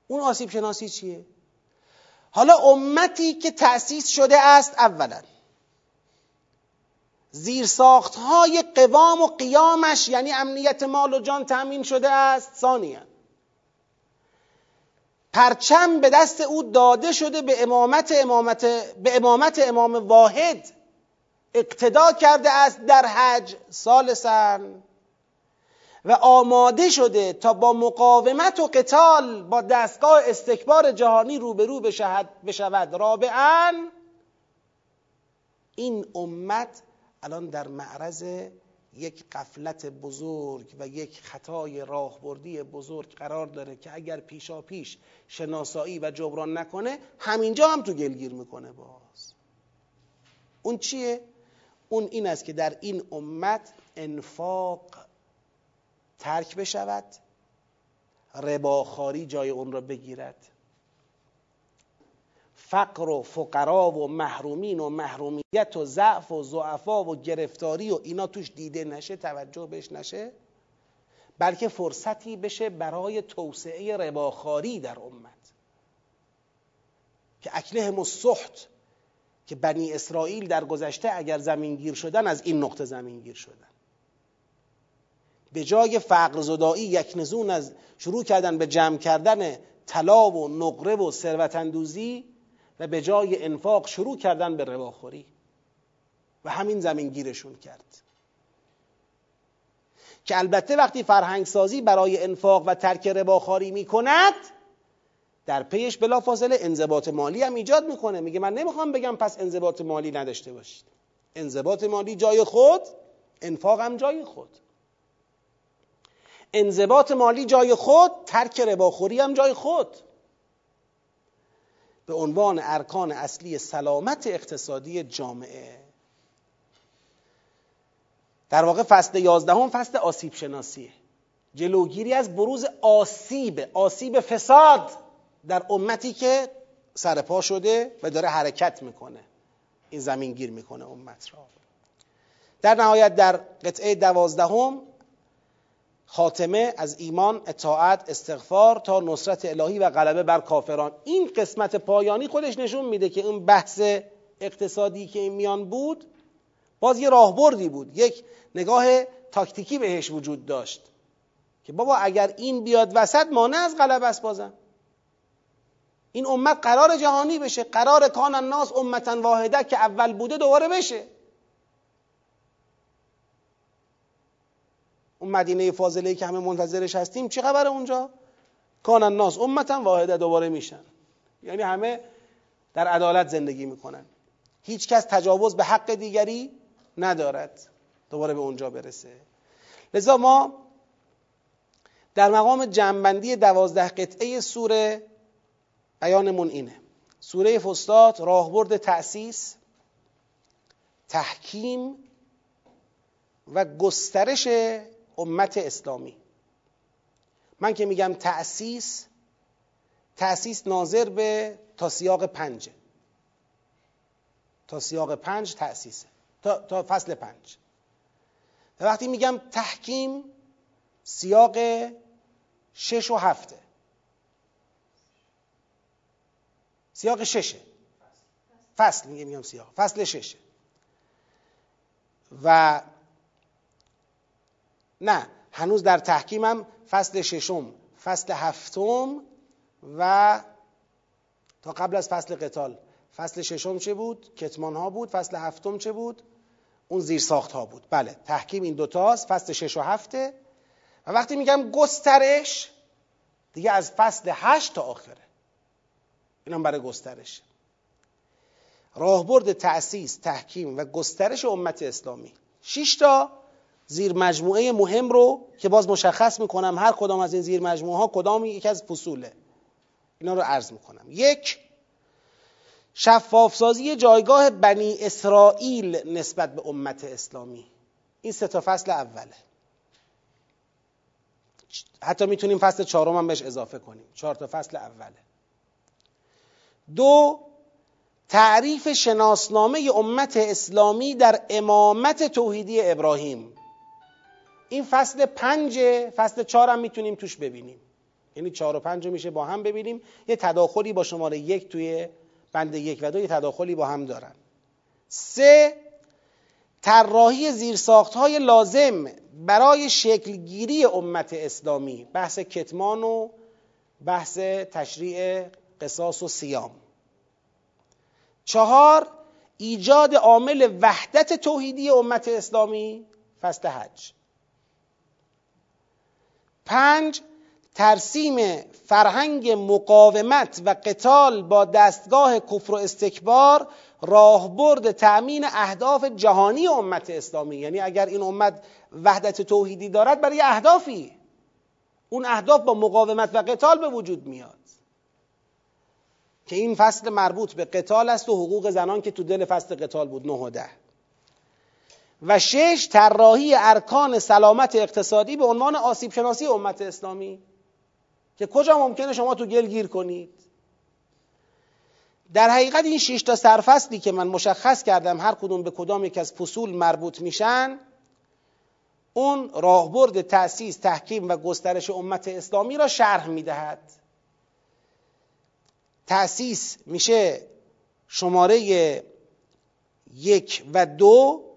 [SPEAKER 1] اون آسیب شناسی چیه؟ حالا امتی که تأسیس شده است اولا. زیرساخت های قوام و قیامش یعنی امنیت مال و جان تأمین شده است ثانیا. پرچم به دست او داده شده به امامت امامت به امامت امام واحد اقتدا کرده است در حج سالسن و آماده شده تا با مقاومت و قتال با دستگاه استکبار جهانی روبرو بشود. رابعا این امت الان در معرض یک قفلت بزرگ و یک خطای راهبردی بزرگ قرار داره که اگر پیشا پیش شناسایی و جبران نکنه همینجا هم تو گلگیر می‌کنه باز اون چیه؟ اون این است که در این امت انفاق ترک بشود رباخاری جای اون را بگیرد فقر و فقرا و محرومین و محرومیت و ضعف و ضعفا و گرفتاری و اینا توش دیده نشه توجه بهش نشه. بلکه فرصتی بشه برای توسعه رباخاری در امت. که اکله السحت که بنی اسرائیل در گذشته اگر زمینگیر شدن از این نقطه زمینگیر شدن. به جای فقر زدایی یک نزون از شروع کردن به جمع کردن طلا و نقره و ثروت اندوزی و به جای انفاق شروع کردن به رواخوری و همین زمین گیرشون کرد. که البته وقتی فرهنگ سازی برای انفاق و ترک رباخاری می کند در پیش بلا فاصله انضباط مالی هم ایجاد می‌کنه. میگه من نمی‌خوام بگم پس انضباط مالی نداشته باشید. انضباط مالی جای خود انفاق هم جای خود. انضباط مالی جای خود ترک رباخوری هم جای خود. به عنوان ارکان اصلی سلامت اقتصادی جامعه. در واقع فصل یازدهم فصل آسیب شناسیه. جلوگیری از بروز آسیب آسیب فساد در امتی که سرپا شده و داره حرکت می‌کنه. این زمین گیر می‌کنه امت را. در نهایت در قطعه دوازدهم خاتمه از ایمان اطاعت استغفار تا نصرت الهی و غلبه بر کافران. این قسمت پایانی خودش نشون میده که اون بحث اقتصادی که این میان بود باز یه راهبردی بود. یک نگاه تاکتیکی بهش وجود داشت که بابا اگر این بیاد وسط مانع از غلبه است بازم. این امت قرار جهانی بشه. قرار کان الناس امتا واحده که اول بوده دوباره بشه. اون مدینه فاضله که همه منتظرش هستیم چه خبر اونجا؟ کان الناس امتا واحده دوباره میشن. یعنی همه در عدالت زندگی می‌کنن. هیچ کس تجاوز به حق دیگری ندارد. دوباره به اونجا برسه. لذا ما در مقام جنبندی دوازده قطعه سوره بیانمون اینه. سوره فستاد راهبرد تأسیس تحکیم و گسترش امت اسلامی. من که میگم تأسیس تأسیس ناظر به تا سیاق پنجه تا سیاق پنج تأسیسه تا, تا فصل پنج. و وقتی میگم تحکیم سیاق شش و هفته. سیاق ششه. فصل. میگم سیاق. فصل ششه. و نه هنوز در تحکیمم فصل ششم فصل هفتم و تا قبل از فصل قتال. فصل ششم چه بود؟ کتمان ها بود. فصل هفتم چه بود؟ اون زیر ساخت ها بود. بله تحکیم این دوتاست فصل شش و هفته. و وقتی میگم گسترش دیگه از فصل هشت تا آخره. اینم برای گسترش. راهبرد تأسیس تحکیم و گسترش امت اسلامی. شش تا زیر مجموعه مهم رو که باز مشخص می‌کنم هر کدام از این زیر مجموعه ها کدام یکی از فصوله. اینا رو عرض می‌کنم. یک شفافسازی جایگاه بنی اسرائیل نسبت به امت اسلامی. این سه تا فصل اوله. حتی می‌تونیم فصل چهارم هم بهش اضافه کنیم. چهار تا فصل اوله. دو تعریف شناسنامه امت اسلامی در امامت توحیدی ابراهیم. این فصل پنج فصل چهار هم می‌تونیم توش ببینیم. یعنی چهار و پنج میشه با هم ببینیم. یه تداخلی با شماره یک توی بند یک و دو یه تداخلی با هم دارن. سه طراحی زیرساخت های لازم برای شکلگیری امت اسلامی. بحث کتمان و بحث تشریع قصاص و سیام چهار ایجاد عامل وحدت توحیدی امت اسلامی. فصل حج. پنج ترسیم فرهنگ مقاومت و قتال با دستگاه کفر و استکبار راهبرد تأمین اهداف جهانی امت اسلامی. یعنی اگر این امت وحدت توحیدی دارد برای اهدافی. اون اهداف با مقاومت و قتال به وجود میاد. که این فصل مربوط به قتال است و حقوق زنان که تو دل فصل قتال بود نه و ده. و شش طراحی ارکان سلامت اقتصادی به عنوان آسیب شناسی امت اسلامی. که کجا ممکنه شما تو گل گیر کنید. در حقیقت این شش تا سرفصلی که من مشخص کردم هر کدوم به کدام یک از فصول مربوط میشن اون راهبرد تأسیس تحکیم و گسترش امت اسلامی را شرح می‌دهد. تأسیس میشه شماره یک و دو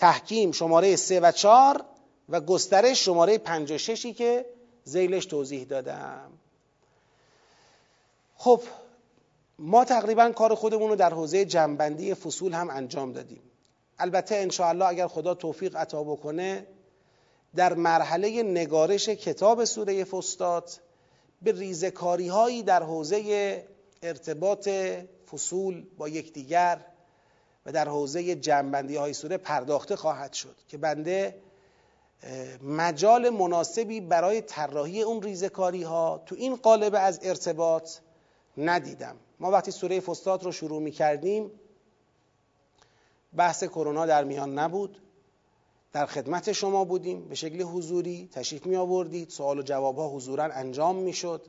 [SPEAKER 1] تحکیم شماره سه و چهار و گسترش شماره پنج و ششی که زیلش توضیح دادم. خب ما تقریبا کار خودمون رو در حوزه جنبندی فصول هم انجام دادیم. البته انشاءالله اگر خدا توفیق عطا بکنه در مرحله نگارش کتاب سوره فستاد به ریزکاری هایی در حوزه ارتباط فصول با یکدیگر و در حوزه جنبندی های سوره پرداخته خواهد شد که بنده مجال مناسبی برای طراحی اون ریزکاری ها تو این قالب از ارتباط ندیدم. ما وقتی سوره فستاد رو شروع می کردیم بحث کرونا در میان نبود. در خدمت شما بودیم. به شکل حضوری تشریف می آوردید سوال و جواب ها حضورا انجام می شد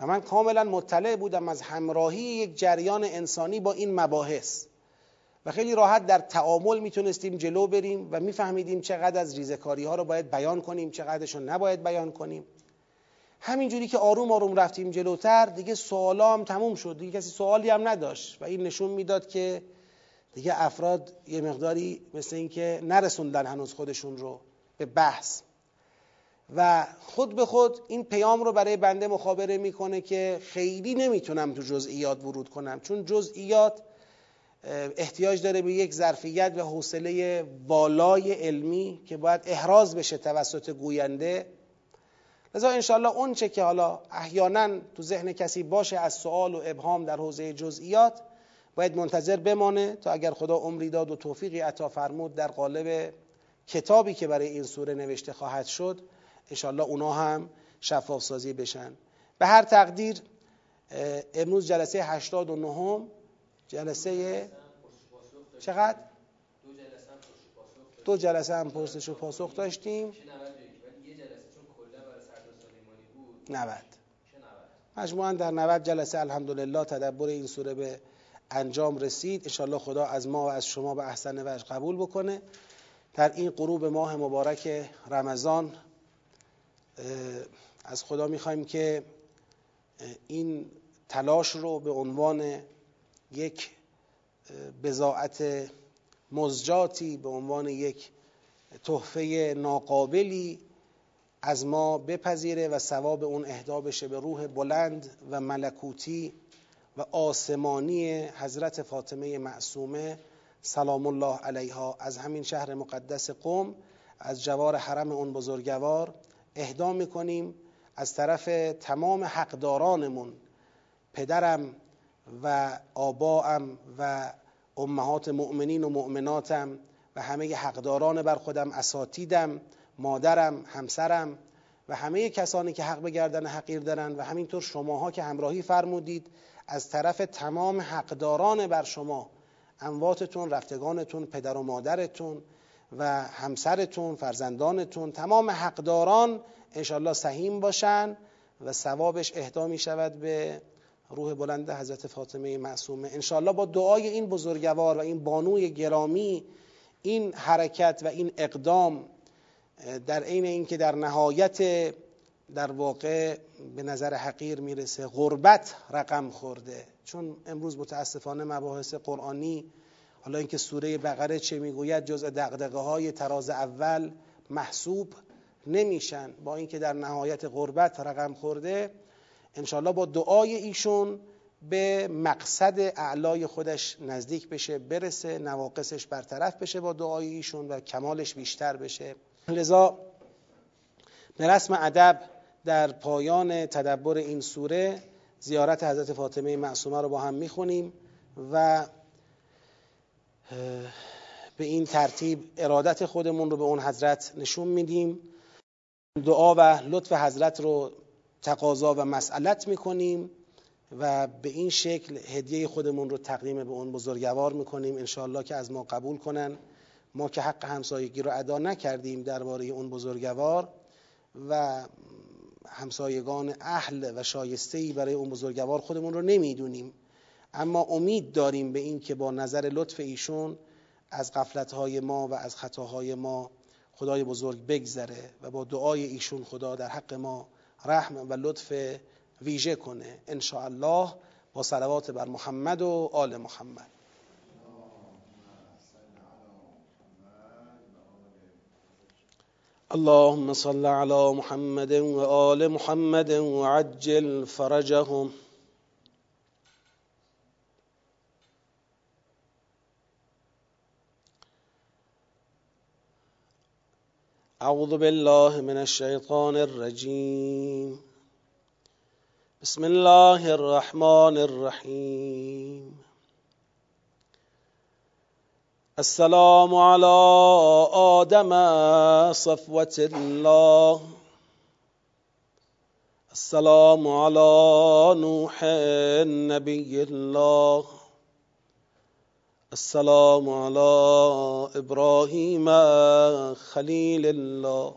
[SPEAKER 1] و من کاملا مطلع بودم از همراهی یک جریان انسانی با این مباحث. و خیلی راحت در تعامل می‌تونستیم جلو بریم و میفهمیدیم چقدر از ریزکاری ها رو باید بیان کنیم چقدرش رو نباید بیان کنیم. همینجوری که آروم آروم رفتیم جلوتر دیگه سوالا هم تموم شد. دیگه کسی سوالی هم نداشت و این نشون می‌داد که دیگه افراد یه مقداری مثل اینکه نرسوندن هنوز خودشون رو به بحث. و خود به خود این پیام رو برای بنده مخابره می‌کنه که خیلی نمی‌تونم تو جزئیات ورود کنم. چون جزئیات احتیاج داره به یک ظرفیت و حوصله والای علمی که باید احراز بشه توسط گوینده. لذا انشاءالله اون چه که حالا احیانا تو ذهن کسی باشه از سوال و ابهام در حوزه جزئیات باید منتظر بمانه تا اگر خدا عمری داد و توفیقی عطا فرمود در قالب کتابی که برای این سوره نوشته خواهد شد انشاءالله اونا هم شفاف سازی بشن. به هر تقدیر امروز جلسه 89 جلسه چقدر؟ دو جلسه هم پرسش و پاسخ داشتیم. 90 مجموعا در 90 جلسه الحمدلله تدبر این سوره به انجام رسید. انشاءالله خدا از ما و از شما به احسن وجه قبول بکنه. در این غروب ماه مبارک رمضان از خدا می‌خوایم که این تلاش رو به عنوان یک بزاعت مزجاتی به عنوان یک تحفه ناقابلی از ما بپذیره و ثواب اون اهدا بشه به روح بلند و ملکوتی و آسمانی حضرت فاطمه معصومه سلام الله علیها. از همین شهر مقدس قوم از جوار حرم اون بزرگوار اهدا می‌کنیم. از طرف تمام حقدارانمون پدرم و آباام و امهات مؤمنین و مؤمناتم و همه حقداران بر خودم اساتیدم مادرم همسرم و همه کسانی که حق به حقیر دارند و همینطور شماها که همراهی فرمودید از طرف تمام حقداران بر شما امواتتون رفتگانتون پدر و مادرتون و همسرتون فرزندانتون تمام حقداران انشالله سهیم باشن و ثوابش اهدا می شود به روح بلند حضرت فاطمه معصومه. انشالله با دعای این بزرگوار و این بانوی گرامی این حرکت و این اقدام در عین اینکه در نهایت در واقع به نظر حقیر می‌رسه غربت رقم خورده. چون امروز متاسفانه مباحث قرآنی حالا اینکه سوره بقره چه می‌گوید جزء دقدقه های تراز اول محسوب نمیشن. با اینکه در نهایت غربت رقم خورده انشالله با دعای ایشون به مقصد اعلای خودش نزدیک بشه برسه نواقصش برطرف بشه با دعای ایشون و کمالش بیشتر بشه. لذا به رسم ادب در پایان تدبر این سوره زیارت حضرت فاطمه معصومه رو با هم می‌خونیم و به این ترتیب ارادت خودمون رو به اون حضرت نشون میدیم. دعا و لطف حضرت رو تقاضا و مسئلت می‌کنیم و به این شکل هدیه خودمون رو تقدیم به اون بزرگوار می‌کنیم. انشاءالله که از ما قبول کنن. ما که حق همسایگی رو ادا نکردیم درباره اون بزرگوار و همسایگان اهل و شایسته برای اون بزرگوار خودمون رو نمی‌دونیم. اما امید داریم به این که با نظر لطف ایشون از قفلتهای ما و از خطاهای ما خدای بزرگ بگذره و با دعای ایشون خدا در حق ما رحم و لطف ویژه کنه ان الله با صلوات بر محمد و آل محمد. اللهم صل على محمد وآل محمد وعجل فرجهم. أعوذ بالله من الشيطان الرجيم. بسم الله الرحمن الرحيم. السلام على آدم صفوة الله. السلام على نوح نبي الله. السلام على إبراهيم خليل الله.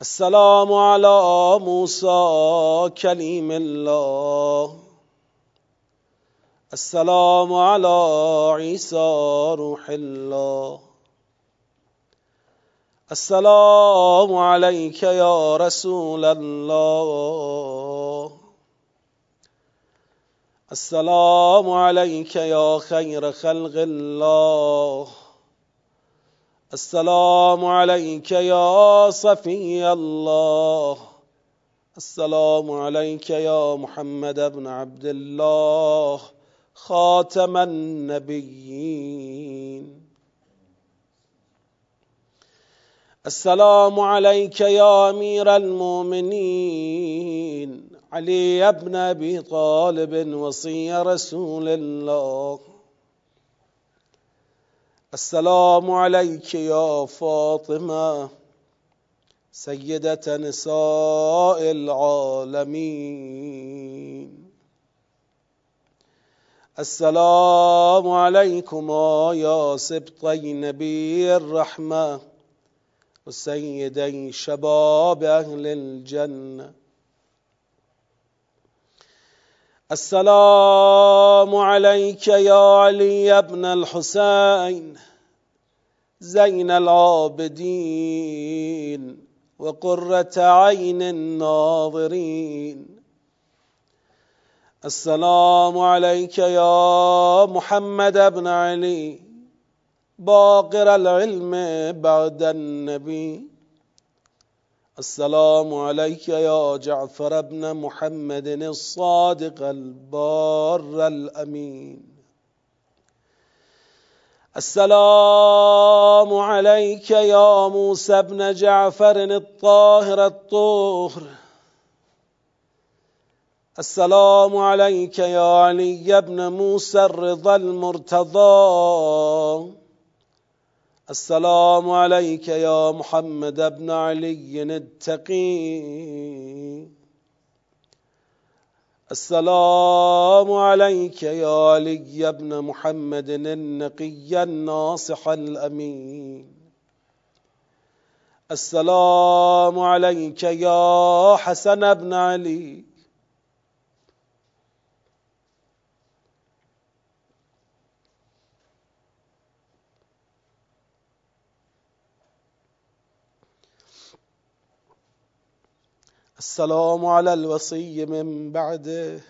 [SPEAKER 1] السلام على موسى كليم الله. السلام على عيسى روح الله. السلام عليك يا رسول الله. السلام عليك يا خير خلق الله السلام عليك يا صفي الله السلام عليك يا محمد بن عبد الله خاتم النبيين السلام عليك يا امير المؤمنين علي بن أبي طالب وصي رسول الله. السلام عليك يا فاطمة سيدة نساء العالمين. السلام عليكما يا سبطي نبي الرحمة وسيدي شباب أهل الجنة. السلام عليك يا علي بن الحسين زين العابدين وقرة عين الناظرين. السلام عليك يا محمد بن علي باقر العلم بعد النبي. السلام عليك يا جعفر بن محمد الصادق البار الأمين. السلام عليك يا موسى بن جعفر الطاهر الطهر. السلام عليك يا علي بن موسى الرضا المرتضى. السلام عليك يا محمد بن علي التقي السلام عليك يا علي بن محمد النقي الناصح الأمين. السلام عليك يا حسن بن علي. السلام على الوصي من بعده.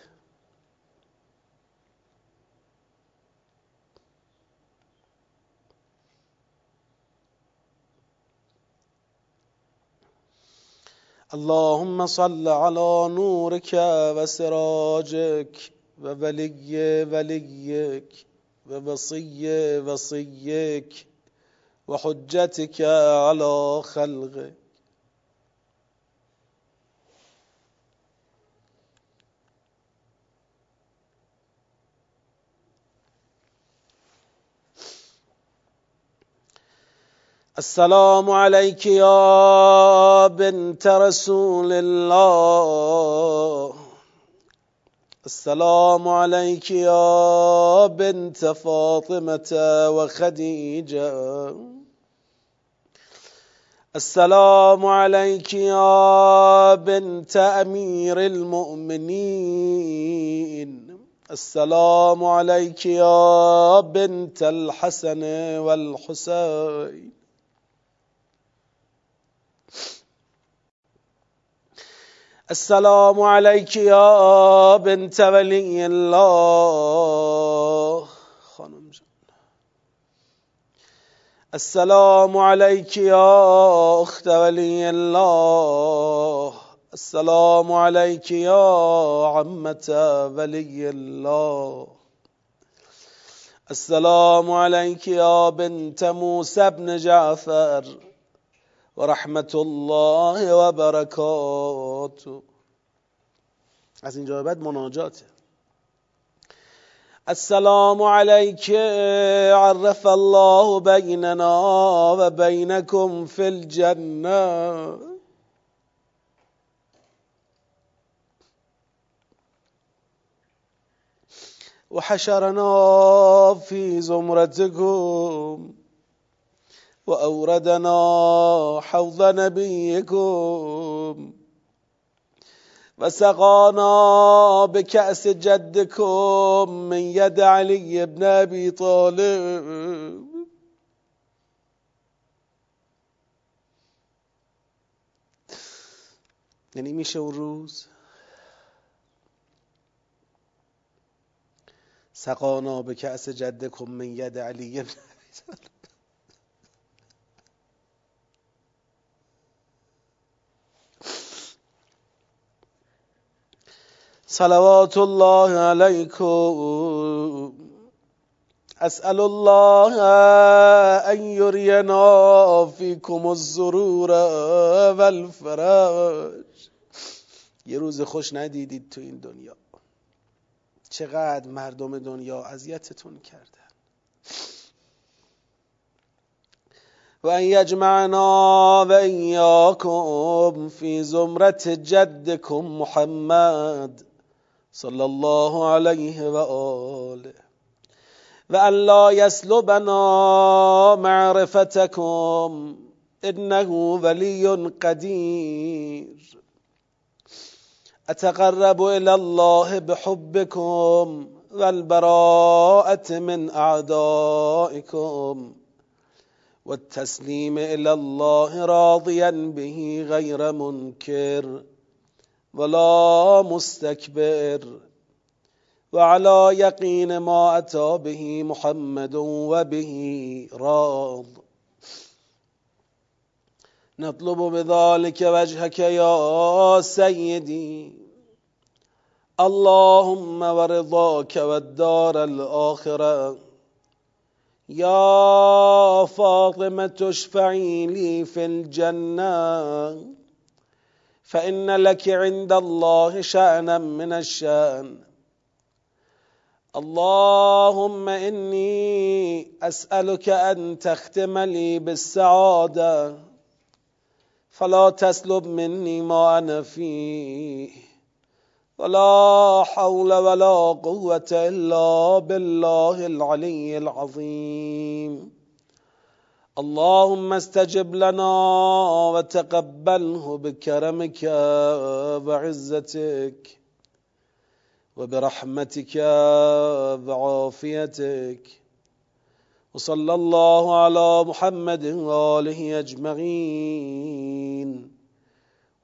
[SPEAKER 1] اللهم صل على نورك وسراجك وولي وليك ووصي وصيك وحجتك على خلقك. السلام عليك يا بنت رسول الله. السلام عليك يا بنت فاطمة وخديجة. السلام عليك يا بنت أمير المؤمنين. السلام عليك يا بنت الحسن والحسين. السلام عليك يا بنت ولي الله. خانم السلام عليك يا أخت ولي الله. السلام عليك يا عمة ولي الله. السلام عليك يا بنت موسى بن جعفر. و رحمت الله و برکاته از اینجا بعد مناجاته السلام عليك عرف الله بيننا و بينكم في الجنة. وحشرنا في زمرتكم وأوردنا حوض نبيكم وسقانا بكأس جدكم من يد علي بن أبي طالب. یعنی میشه اون روز سقانا به کأس جدکم من ید علی بن صلوات الله عليكم اسأل الله ان يرينا فيكم الزرور والفرج یه روز خوش ندیدید تو این دنیا. چقدر مردم دنیا اذیتتون کردن. و ان یجمعنا و ایاکم فی زمرت جدکم محمد. صلى الله عليه وآله. وأن لا يسلبنا معرفتكم إنه ولي قدير. أتقرب إلى الله بحبكم والبراءة من أعدائكم. والتسليم إلى الله راضيا به غير منكر. ولا مستكبر. وعلى يقين ما أتى به محمد وبه راض. نطلب بذلك وجهك يا سيدي. اللهم ورضاك والدار الآخرة. يا فاطمة اشفعي لي في الجنة. فإن لك عند الله شأنا من الشأن. اللهم إني أسألك أن تختم لي بالسعادة. فلا تسلب مني ما أنا فيه. ولا حول ولا قوة إلا بالله العلي العظيم. اللهم استجب لنا وتقبله بكرمك وعزتك وبرحمتك وعافيتك. وصلى الله على محمد وآله أجمعين.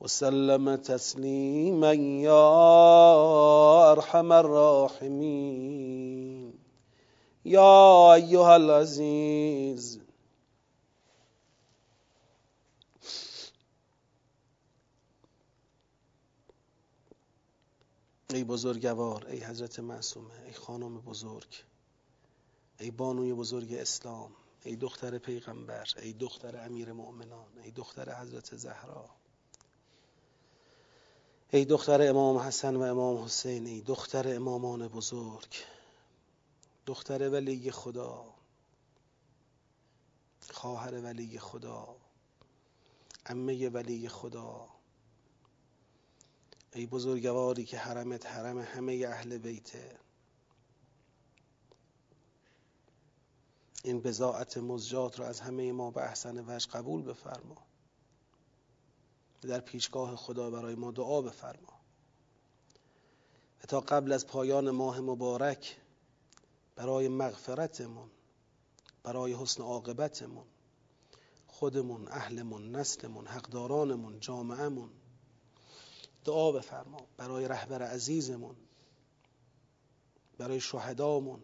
[SPEAKER 1] وسلم تسليما يا أرحم الراحمين. يا أيها العزيز ای بزرگوار ای حضرت معصومه ای خانم بزرگ ای بانوی بزرگ اسلام ای دختر پیغمبر ای دختر امیر مؤمنان ای دختر حضرت زهرا ای دختر امام حسن و امام حسین ای دختر امامان بزرگ دختر ولی خدا خواهر ولی خدا امه ولی خدا. ای بزرگواری که حرمت حرم همه اهل بیته. این بزاعت مزجات رو از همه ما به احسن وجه قبول بفرما. در پیشگاه خدا برای ما دعا بفرما. و تا قبل از پایان ماه مبارک برای مغفرتمون برای حسن عاقبتمون خودمون اهلمون نسلمون حقدارانمون جامعهمون دعا بفرما. برای رهبر عزیزمون برای شهدامون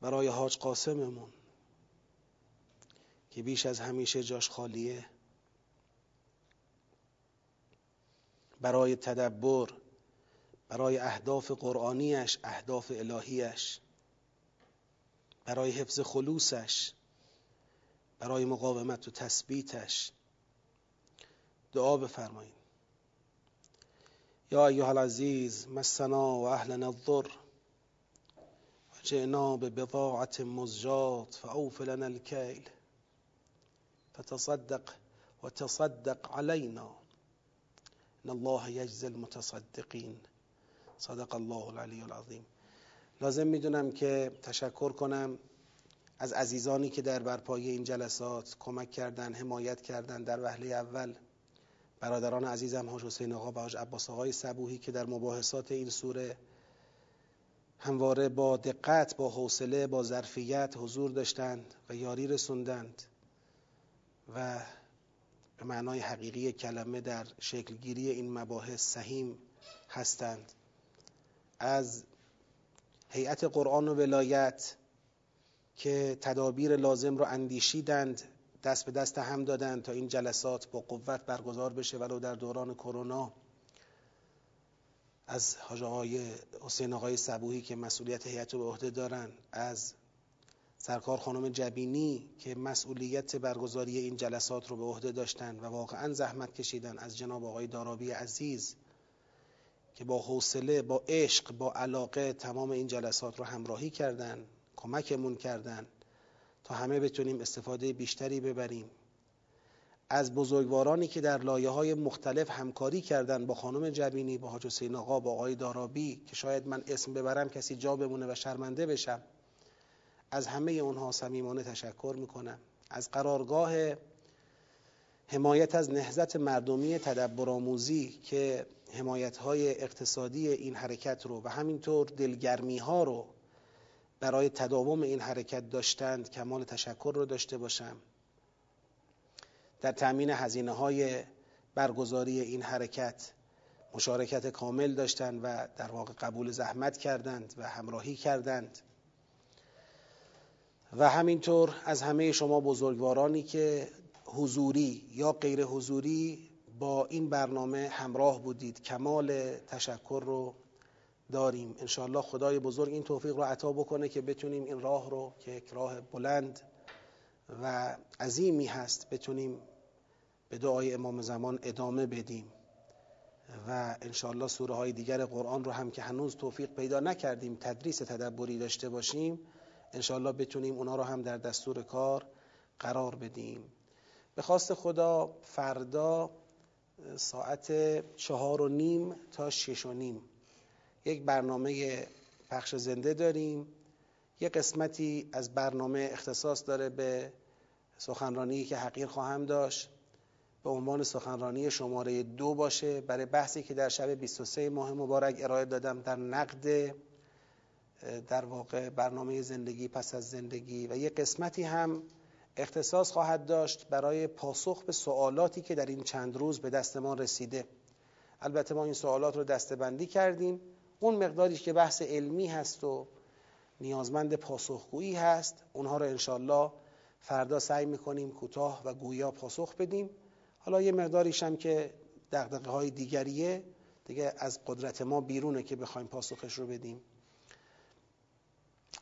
[SPEAKER 1] برای حاج قاسممون که بیش از همیشه جاش خالیه. برای تدبر برای اهداف قرآنیش اهداف الهیش برای حفظ خلوصش برای مقاومت و تثبیتش. دعا بفرمایید. یا ایها العزیز مسنا اهلنا الضر. جئنا ببضاعة مزجات فأوف لنا الكيل. فتصدق وتصدق علينا. ان الله یجزی المتصدقین صدق الله العلی العظیم لازم می‌دونم که تشکر کنم از عزیزانی که در برپایی این جلسات کمک کردن حمایت کردن در وهله اول. برادران عزیزم حاج حسین آقا و حاج عباس آقای صبوهی که در مباحثات این سوره همواره با دقت با حوصله با ظرفیت حضور داشتند و یاری رسوندند و به معنای حقیقی کلمه در شکلگیری این مباحث سهیم هستند. از هیئت قرآن و ولایت که تدابیر لازم رو اندیشیدند دست به دست هم دادند تا این جلسات با قوت برگزار بشه ولو در دوران کرونا. از حاج آقای حسین آقای صبوهی که مسئولیت هیئت به عهده دارن از سرکار خانم جبینی که مسئولیت برگزاری این جلسات رو به عهده داشتن و واقعا زحمت کشیدن از جناب آقای دارابی عزیز که با حوصله با عشق با علاقه تمام این جلسات رو همراهی کردن کمکمون کردن. تا همه بتونیم استفاده بیشتری ببریم. از بزرگوارانی که در لایه های مختلف همکاری کردن با خانم جبینی با حاج حسین آقا با آقای دارابی که شاید من اسم ببرم کسی جا بمونه و شرمنده بشم از همه اونها صمیمانه تشکر می‌کنم. از قرارگاه حمایت از نهزت مردمی تدبر آموزی که حمایت های اقتصادی این حرکت رو و همینطور دلگرمی ها رو برای تداوم این حرکت داشتند کمال تشکر رو داشته باشم. در تأمین هزینه های برگزاری این حرکت مشارکت کامل داشتند و در واقع قبول زحمت کردند و همراهی کردند. و همینطور از همه شما بزرگوارانی که حضوری یا غیر حضوری با این برنامه همراه بودید کمال تشکر رو داریم. انشاءالله خدای بزرگ این توفیق رو عطا بکنه که بتونیم این راه رو که یک راه بلند و عظیمی هست بتونیم به دعای امام زمان ادامه بدیم. و انشاءالله سوره های دیگر قرآن رو هم که هنوز توفیق پیدا نکردیم تدریس تدبری داشته باشیم انشاءالله بتونیم اونا رو هم در دستور کار قرار بدیم. به خواست خدا فردا ساعت چهار و نیم تا شش و نیم. یک برنامه پخش زنده داریم. یک قسمتی از برنامه اختصاص داره به سخنرانی که حقیر خواهم داشت. به عنوان سخنرانی شماره دو باشه. برای بحثی که در شب 23 ماه مبارک ارائه دادم در نقد در واقع برنامه زندگی پس از زندگی. و یک قسمتی هم اختصاص خواهد داشت برای پاسخ به سوالاتی که در این چند روز به دست ما رسیده. البته ما این سوالات رو دستبندی کردیم. اون مقداری که بحث علمی هست و نیازمند پاسخگویی هست اونها رو انشالله فردا سعی می‌کنیم کوتاه و گویا پاسخ بدیم حالا یه مقداریش هم که دقدقه های دیگریه دیگه از قدرت ما بیرونه که بخوایم پاسخش رو بدیم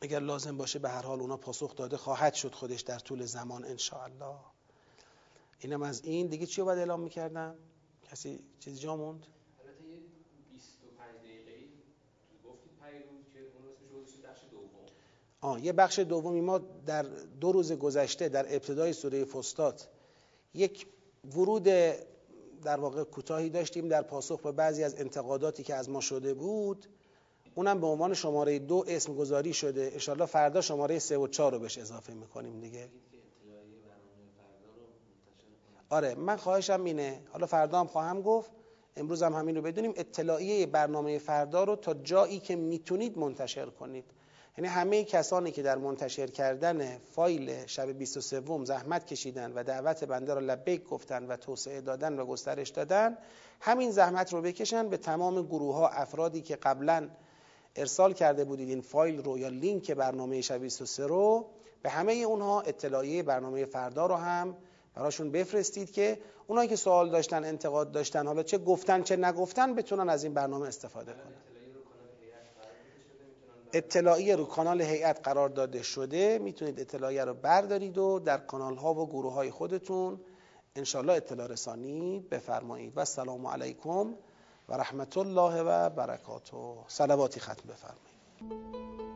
[SPEAKER 1] اگر لازم باشه به هر حال اونا پاسخ داده خواهد شد خودش در طول زمان انشاءالله اینم از این دیگه چی رو باید اعلام می‌کردم؟ کسی چیزی جا موند؟
[SPEAKER 2] البته یه 25 دقیقه گفتید پیروز که اون اسمش بخش دوم
[SPEAKER 1] آه یه بخش دومی ما در دو روز گذشته در ابتدای سوره فستات یک ورود در واقع کوتاهی داشتیم در پاسخ به بعضی از انتقاداتی که از ما شده بود. اونم به عنوان شماره دو اسم گذاری شده. انشالله فردا شماره سه و چهار رو بهش اضافه می‌کنیم دیگه. آره من خواهشم اینه. حالا فردا هم خواهم گفت. امروز هم همین رو بدونیم. اطلاعیه برنامه فردا رو تا جایی که می‌تونید منتشر کنید. یعنی همه کسانی که در منتشر کردن فایل شب 23 زحمت کشیدن و دعوت بنده را لبیک گفتن و توسعه دادن و گسترش دادن همین زحمت رو بکشن به تمام گروه ها افرادی که قبلا ارسال کرده بودید این فایل رو یا لینک برنامه شب 23 رو به همه اونها اطلاعیه برنامه فردا رو هم براشون بفرستید که اونایی که سوال داشتن انتقاد داشتن حالا چه گفتن چه نگفتن بتونن از این برنامه استفاده کنن. اطلاعیه رو کانال هیئت قرار داده شده می‌تونید اطلاعیه رو بردارید و در کانال ها و گروه های خودتون انشالله اطلاع رسانی بفرمایید. و السلام علیکم و رحمت الله و برکاته. صلواتی ختم بفرمایید.